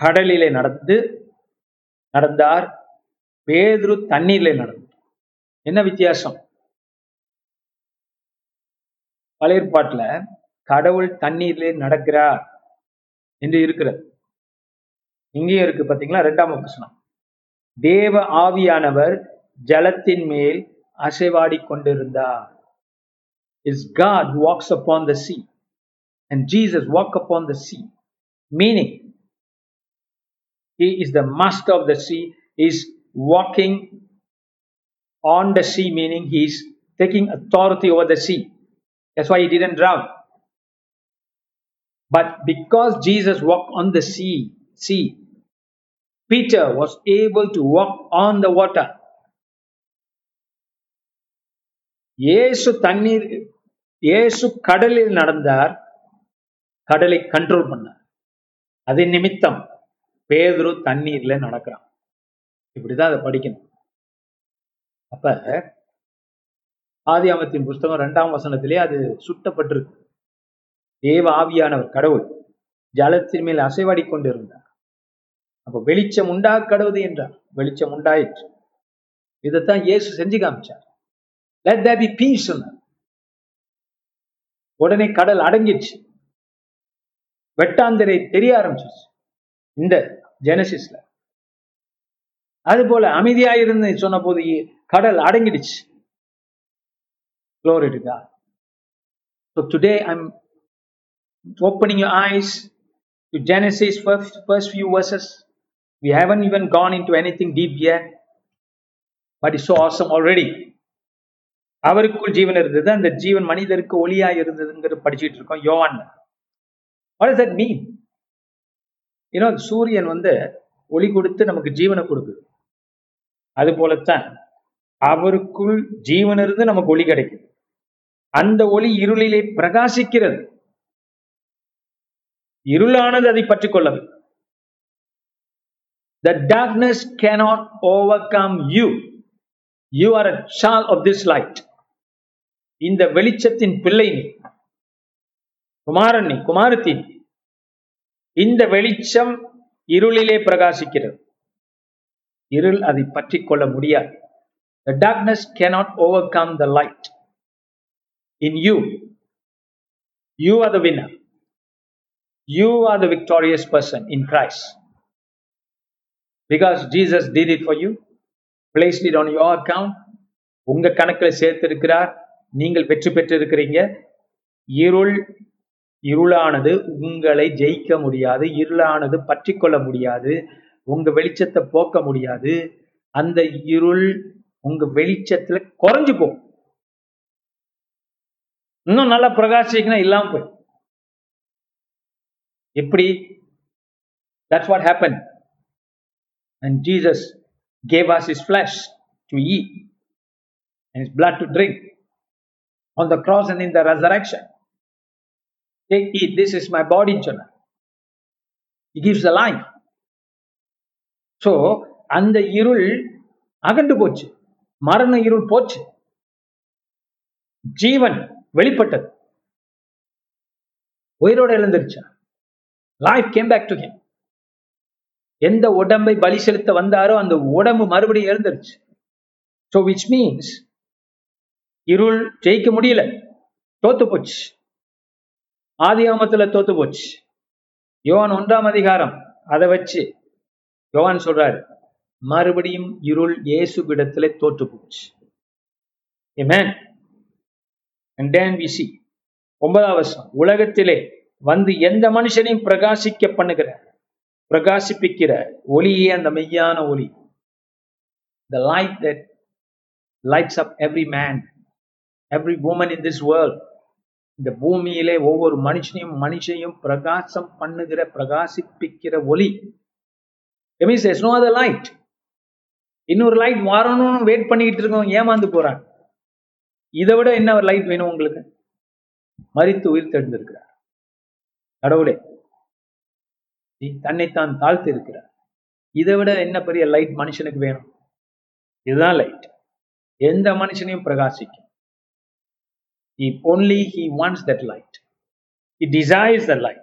கடலிலே நடந்து நடந்தார். பேதுரு தண்ணீரிலே நடந்தார் என்ன வித்தியாசம்? பழைய ஏற்பாட்டுல கடவுள் தண்ணீரிலே நடக்கிறார் என்று இருக்கிறது. இங்கேயும் இருக்கு பாத்தீங்களா? ரெண்டாம் வசனம். தேவ ஆவியானவர் ஜலத்தின் மேல் அசைவாடி கொண்டிருந்தார். Is God walks upon the sea and Jesus walk upon the sea meaning he is the master of the sea is walking on the sea meaning he is taking authority over the sea that's why he didn't drown but because Jesus walked on the sea sea Peter was able to walk on the water. இயேசு தண்ணீர் இயேசு கடலில் நடந்தார் கடலை கண்ட்ரோல் பண்ணார் அது நிமித்தம் பேதுரு தண்ணீர்ல நடக்கிறான். இப்படிதான் அதை படிக்கணும். அப்ப ஆதியாமத்தின் புஸ்தகம் ரெண்டாம் வசனத்திலே அது சுட்டப்பட்டிருக்கு. தேவ ஆவியானவர் கடவுள் ஜலத்தின் மேல் அசைவாடி கொண்டிருந்தார் அப்ப வெளிச்சம் உண்டா கடவுது என்றார். வெளிச்சம் உண்டாயிற்று. இதைத்தான் இயேசு செஞ்சு காமிச்சார். லெட் தேர் பி பீஸ் சொன்னார். உடனே கடல் அடங்கிடுச்சு. வெட்டாந்தரை தெரிய ஆரம்பிச்சிச்சு இந்த ஜெனசிஸ்ல அது போல அமைதியாயிருந்து சொன்ன போது கடல் அடங்கிடுச்சு Glory to God. So today I'm opening your eyes to Genesis first, first few verses. We haven't even gone into anything deep yet, but it's so awesome already. அவருக்குள் ஜீவன் இருந்தது அந்த ஜீவன் மனிதருக்கு ஒளியா இருந்ததுங்கிறது படிச்சுட்டு இருக்கோம் யோவான் வாட் இஸ் தட் மீன் ஏன்னா சூரியன் வந்து ஒளி கொடுத்து நமக்கு ஜீவனை கொடுக்குது. அது போலத்தான் அவருக்குள் ஜீவன் இருந்து நமக்கு ஒளி கிடைக்குது. அந்த ஒளி இருளிலே பிரகாசிக்கிறது. இருளானது அதை பற்றிக் கொள்ளவில்லை The darkness cannot overcome you. You are a child of this light. இந்த வெளிச்சத்தின் பிள்ளை நீ. குமாரன் நீ குமாரத்தி நீ. இந்த வெளிச்சம் இருளிலே பிரகாசிக்கிறது இருள் அதை பற்றிக் கொள்ள முடியாது The darkness cannot overcome the light. In you, you are the winner. You are the victorious person in Christ. Because Jesus did it for you, placed it on your account, உங்க கணக்கில் சேர்த்திருக்கிறார் நீங்கள் வெற்றி பெற்றிருக்கிறீங்க இருள் இருளானது உங்களை ஜெயிக்க முடியாது இருளானது பற்றி கொள்ள முடியாது உங்க வெளிச்சத்தை போக்க முடியாது. அந்த இருள் உங்க வெளிச்சத்துல குறைஞ்சு போகும். இன்னும் நல்லா பிரகாசிக்கணும் இல்லாம போய் எப்படி? That's what happen and Jesus gave us his flesh to eat and his blood to drink on the cross and in. Take, eat, this is my body, Jonah. He gives the life. So, அந்த இருள் அகண்டு போச்சு. மரண இருள் போச்சு. ஜீவன் வெளிப்பட்டது. உயிரோடு எழுந்திருச்சா life came back to him எந்த உடம்பை பலி செலுத்த வந்தாரோ அந்த உடம்பு மறுபடியும் எழுந்துருச்சு. ஸோ விச் மீன்ஸ் இருள் ஜெயிக்க முடியல. தோத்து போச்சு. ஆதியாமத்துல தோத்து போச்சு. யோவான் ஒன்றாம் அதிகாரம் அதை வச்சு யோவான் சொல்றாரு மறுபடியும் இருள் இயேசுவிடத்துல தோற்று போச்சு. Amen. And டேன் we ஒன்பதாம் வருஷம் உலகத்திலே வந்து எந்த மனுஷனையும் பிரகாசிக்க பண்ணுகிற பிரகாசிப்பிக்கிற ஒளியே அந்த மெய்யான ஒளி. The light that lights up every man every woman in this world இந்த பூமியிலே ஒவ்வொரு மனுஷனையும் மனுஷையும் பிரகாசம் பண்ணுகிற பிரகாசிப்பிக்கிற ஒளி. மீன்ஸ் there's no other இன்னொரு லைட் வரணும்னு வெயிட் பண்ணிக்கிட்டு இருக்கோம் ஏமாந்து போறாங்க இதை விட என்ன ஒரு லைட் வேணும் உங்களுக்கு? மறித்து உயிர் தெழுந்திருக்கிறார். கடவுளே நீ தன்னைத்தான் தாழ்த்து இருக்கிறார் இதை விட என்ன பெரிய லைட் மனுஷனுக்கு வேணும்? இதுதான் லைட் எந்த மனுஷனையும் பிரகாசிக்கும். If only he wants that light. He desires the light.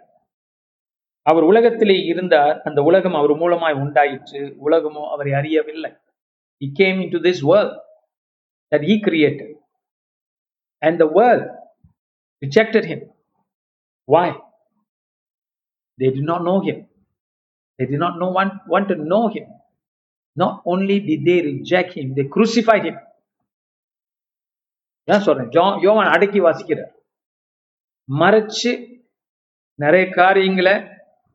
அவர் உலகத்திலே இருந்தார் அந்த உலகம் அவர் மூலமாய் உண்டாயிற்று உலகமோ அவரை அறியவில்லை He came into this world that he created and the world rejected him. Why? They did not know him. They did not know want, want to know him. Not only did they reject him, they crucified him. நான் சொல்றேன். ஜோ யோவான் அடக்கி வாசிக்கிறார். மறைச்சு நிறைய காரியங்களை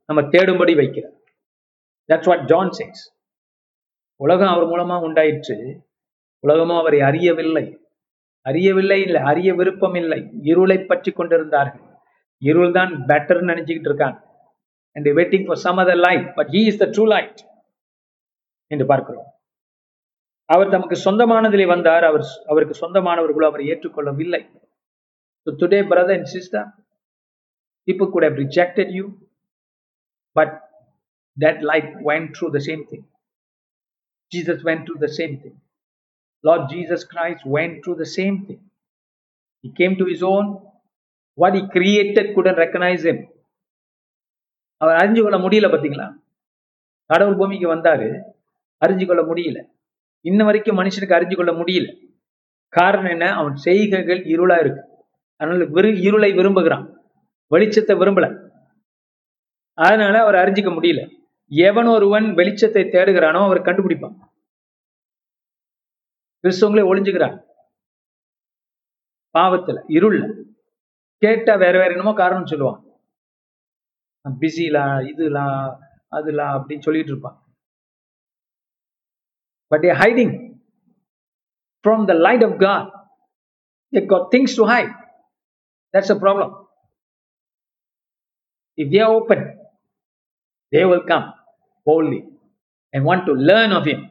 நம்ம தேடும்படி வைக்கிறார். தட்ஸ் வாட் ஜான் சேஸ் உலகம் அவர் மூலமா உண்டாயிற்று. உலகமும் அவரை அறியவில்லை. அறியவில்லை இல்லை அறிய விருப்பம் இல்லை. இருளை பற்றி கொண்டிருந்தார்கள். இருள் தான் பெட்டர்னு நினைச்சுக்கிட்டு இருக்காங்க. And waiting for some other light but he is the true light என்று பார்க்கிறோம். அவர் தமக்கு சொந்தமானதிலே வந்தார் அவர் அவருக்கு சொந்தமானவர்களோ அவரை ஏற்றுக்கொள்ளவில்லை So today, brother and sister, people could have rejected you, but that light went through the same thing. Jesus went through the same thing. Lord Jesus Christ went through the same thing. He came to his own. What he created couldn't recognize him. அவர் அறிஞ்சு கொள்ள முடியல பார்த்தீங்களா கடவுள் பூமிக்கு வந்தாரு அறிஞ்சு கொள்ள முடியல இன்ன வரைக்கும் மனுஷனுக்கு அறிஞ்சு கொள்ள முடியல. காரணம் என்ன? அவன் செய்கைகள் இருளா இருக்கு. அதனால விரு இருளை விரும்புகிறான். வெளிச்சத்தை விரும்பல. அதனால அவர் அறிஞ்சிக்க முடியல. எவன் ஒருவன் வெளிச்சத்தை தேடுகிறானோ அவர் கண்டுபிடிப்பான். கிறிஸ்தவங்களே ஒளிஞ்சுக்கிறான் பாவத்துல இருள்ல. கேட்டா வேற வேற என்னமோ காரணம் சொல்லுவான் பிஸிலா இதுலா அதுலா அப்படின்னு சொல்லிட்டு இருப்பான் but they're hiding from the light of God. They've got things to hide. That's a problem. If they are open, they will come boldly and want to learn of Him.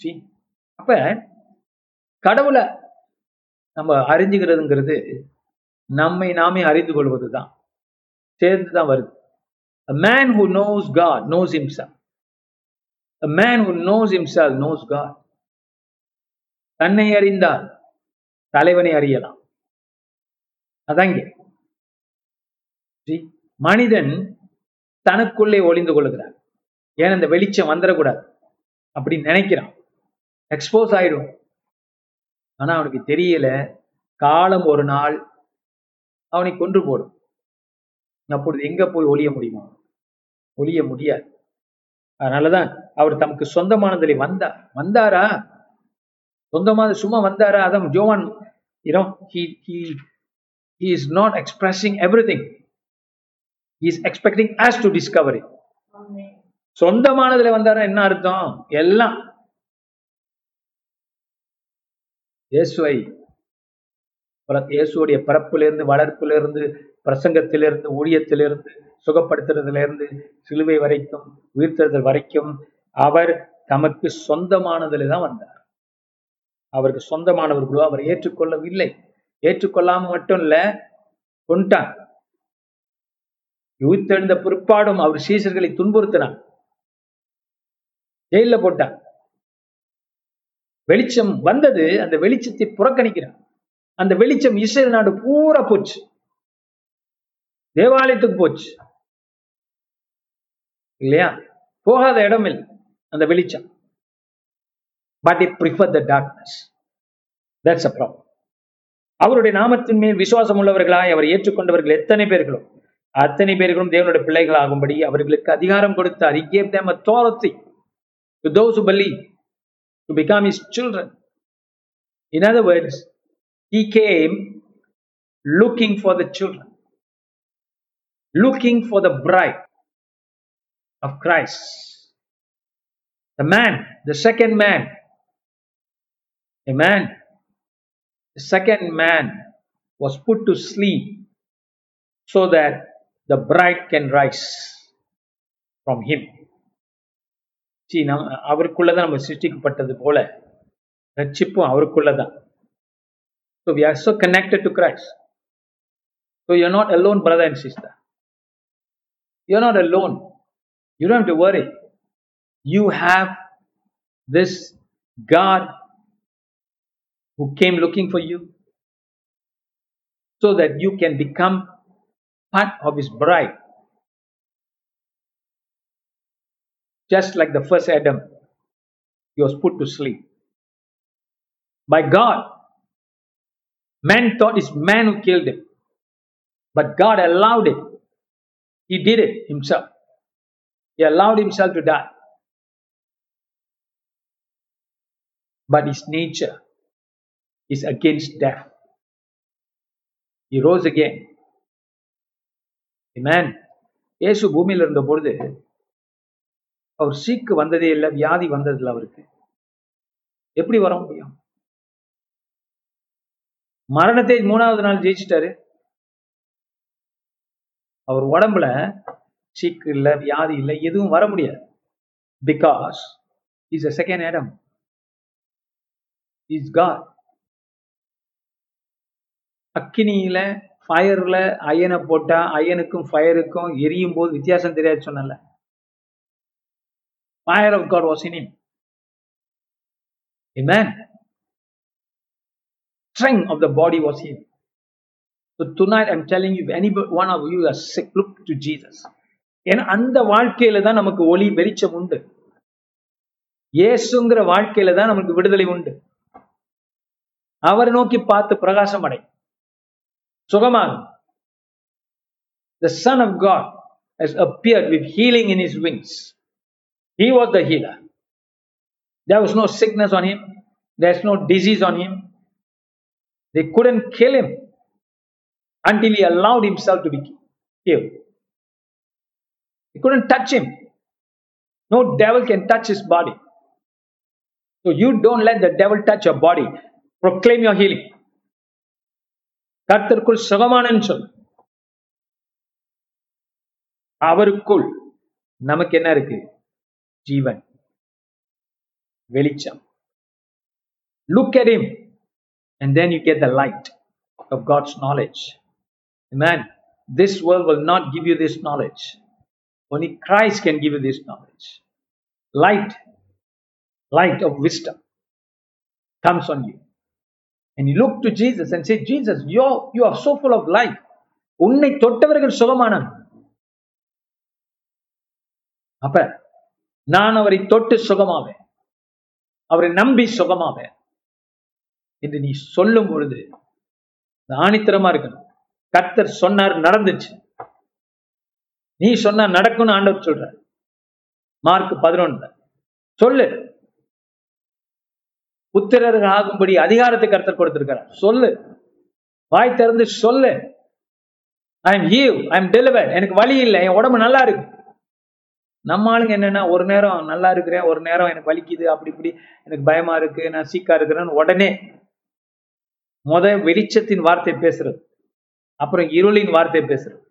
See? அப்ப கடவுளை நம்ம அறிஞ்சுக்கிறதுங்கிறது நம்மை நாமே அறிந்து கொள்வது தான் சேர்ந்து தான் வருது A man who knows God knows himself. A man who knows himself knows God. தன்னை அறிந்தால் தலைவனை அறியலாம். அதாங்க மனிதன் தனக்குள்ளே ஒளிந்து கொள்ளுகிறான் ஏன் அந்த வெளிச்சம் வந்துடக்கூடாது? அப்படின்னு நினைக்கிறான். எக்ஸ்போஸ் ஆயிடும் ஆனா அவனுக்கு தெரியல காலம் ஒரு நாள் அவனை கொன்று போடும். அப்பொழுது எங்க போய் ஒளிய முடியுமா? ஒளிய முடியாது. அதனாலதான் அவர் தமக்கு சொந்தமானதில் வந்தார் வந்தாரா? சொந்தமான சும்மா வந்தாரா? அதான் ஜோவான் யூனோ he he is not expressing everything. He is expecting us to discover it. சொந்தமானதுல வந்தாரா? என்ன அர்த்தம்? எல்லாம். இயேசுவை இயேசுடைய பிறப்பிலிருந்து வளர்ப்பிலிருந்து பிரசங்கத்திலிருந்து ஊழியத்திலிருந்து சுகப்படுத்துறதுல சிலுவை வரைக்கும் உயிர்த்தெழுதல் வரைக்கும் அவர் தமக்கு சொந்தமானதுல தான் வந்தார். அவருக்கு சொந்தமானவர்களோ அவர் ஏற்றுக்கொள்ளவில்லை. ஏற்றுக்கொள்ளாம மட்டும் இல்ல கொண்டான் யூத்தெழுந்த பிற்பாடும் அவர் சீசர்களை துன்புறுத்தினான். ஜெயில போட்டான். வெளிச்சம் வந்தது அந்த வெளிச்சத்தை புறக்கணிக்கிறான். அந்த வெளிச்சம் இஸ்ரேல் நாடு பூரா போச்சு. தேவாலயத்துக்கு போச்சு. இல்லையா? போகாத இடம் இல்லை அந்த வெளிச்சம். But it prefer the darkness that's a problem அவருடைய நாமத்தின் மேல் விசுவாசம் உள்ளவர்களாய் அவர் ஏற்றுக்கொண்டவர்கள் எத்தனை பேர்களோ அத்தனை பேர்களும் தேவனுடைய பிள்ளைகள் ஆகும்படி அவர்களுக்கு அதிகாரம் கொடுத்தார் he gave them authority. To those who believe to become his children. In other words he came looking for the children. Looking for the bride of Christ. The man, the second man, a man the second man was put to sleep so that the bride can rise from him see நம் அவருக்குள்ளதான் நம்ம சிருஷ்டிக்கப்பட்டது போல ரட்சிப்பும் அவருக்குள்ளதான் so we are so connected to Christ so you're not alone brother and sister you're not alone you don't have to worry you have this God who came looking for you so that you can become part of his bride. Just like the first Adam, he was put to sleep. By God, man thought it's man who killed him, but God allowed it. He did it himself. He allowed himself to die. But his nature is against death. He rose again. Amen. இயேசு பூமியில் இருந்த பொழுது அவர் சீக்கு வந்ததே இல்லை வியாதி வந்ததில்லை அவருக்கு எப்படி வர முடியும் மரணத்தை மூணாவது நாள் ஜெயிச்சிட்டாரு அவர் உடம்புல சீக்கு இல்லை வியாதி இல்லை எதுவும் வர முடியாது because is a second Adam is God அக்கினியில ஃபயர்ல அயனை போட்டா அயனுக்கும் ஃபயருக்கும் எரியும் போது வித்தியாசம் தெரியாது சொன்னல fire of God was in him Amen. Strength of the body was him. So tonight I'm telling you, if any one of you are sick, look to Jesus. ஏன்னா அந்த வாழ்க்கையில தான் நமக்கு ஒளி வெளிச்சம் உண்டு இயேசுங்கிற வாழ்க்கையில தான் நமக்கு விடுதலை உண்டு அவரை நோக்கி பார்த்து பிரகாசம் அடை சுகமாகும் The Son of God has appeared with healing in his wings. He was the healer. There was no sickness on him. There's no disease on him. They couldn't kill him until he allowed himself to be killed. They couldn't touch him. No devil can touch his body. So you don't let the devil touch your body. Proclaim your healing. கர்த்தருக்குள் சுகமானன்னு சொல் அவருக்குள் நமக்கு என்ன இருக்கு ஜீவன் வெளிச்சம் look at him and then you get the light of God's knowledge amen this world will not give you this knowledge only Christ can give you this knowledge light light of wisdom comes on you And you look to Jesus and say Jesus you're, you are so full of life. உன்னை தொட்டவர்கள் சுகமான அப்ப நான் அவரை தொட்டு சுகமாவேன். அவரை நம்பி சுகமாவேன். என்று நீ சொல்லும் பொழுது ஆணித்தரமா இருக்கணும். கர்த்தர் சொன்னார் நடந்துச்சு. நீ சொன்னா நடக்கும்னு ஆண்டவர் சொல்ற மார்க் பதினொன்னு சொல்லு. புத்திரர்கள் ஆகும்படி அதிகாரத்தை கருத்தர் கொடுத்திருக்கிறார். சொல்லு. வாய் திறந்து சொல்லு. I am heave I am deliver எனக்கு வழி இல்லை. என் உடம்பு நல்லா இருக்கு. நம்ம ஆளுங்க என்னன்னா ஒரு நேரம் நல்லா இருக்கிறேன் ஒரு நேரம் எனக்கு வலிக்குது அப்படி இப்படி எனக்கு பயமா இருக்கு நான் சீக்கா இருக்கிறேன்னு உடனே முத வெளிச்சத்தின் வார்த்தை பேசுறது. அப்புறம் இருளின் வார்த்தை பேசுறது.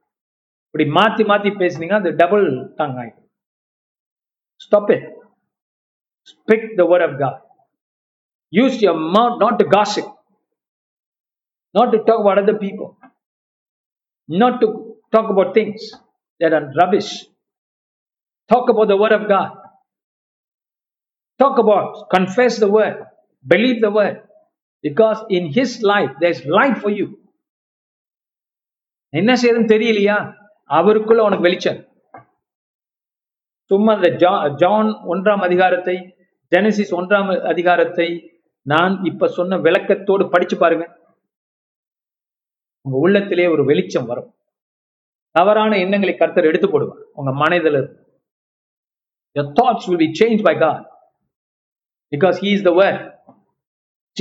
இப்படி மாத்தி மாத்தி பேசுனீங்கன்னா அது டபுள் டங் ஆயிடும். Stop it speak the word of God use your mouth not to gossip not to talk about other people not to talk about things that are rubbish talk about the word of god talk about confess the word believe the word because in his life there's light for you என்ன செய்யறதுன்னு தெரியலையா அவருக்குள்ள உனக்கு வெளிச்சம் சும்மா இந்த ஜான் ஒன்றாம் அதிகாரத்தை ஜெனசிஸ் ஒன்றாம் அதிகாரத்தை நான் இப்ப சொன்ன விளக்கத்தோடு படிச்சு பாருங்க. உங்க உள்ளத்திலே ஒரு வெளிச்சம் வரும். தவறான எண்ணங்களை கர்த்தர் எடுத்து போடுவார். உங்க மனதில் Your thoughts will be changed by God. Because He is the Word.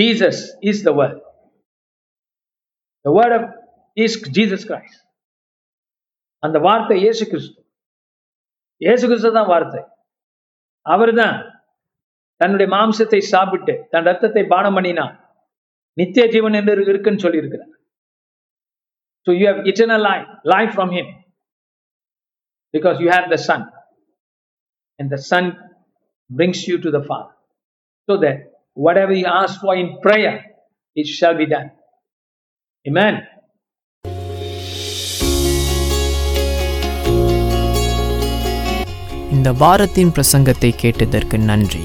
Jesus is the Word. The Word of is Jesus Christ. அந்த வார்த்தை இயேசு கிறிஸ்து. இயேசு கிறிஸ்து தான் வார்த்தை. அவர் தான் தன்னுடைய மாம்சத்தை சாப்பிட்டு தன் ரத்தத்தை பானம் பண்ணினார் நித்திய ஜீவன் என்று இருக்குன்னு சொல்லியிருக்கிறார் so you have eternal life life from him because you have the son and the son brings you to the Father. So that whatever you ask for in prayer, it shall be done. Amen. இந்த வாரத்தின் பிரசங்கத்தை கேட்டதற்கு நன்றி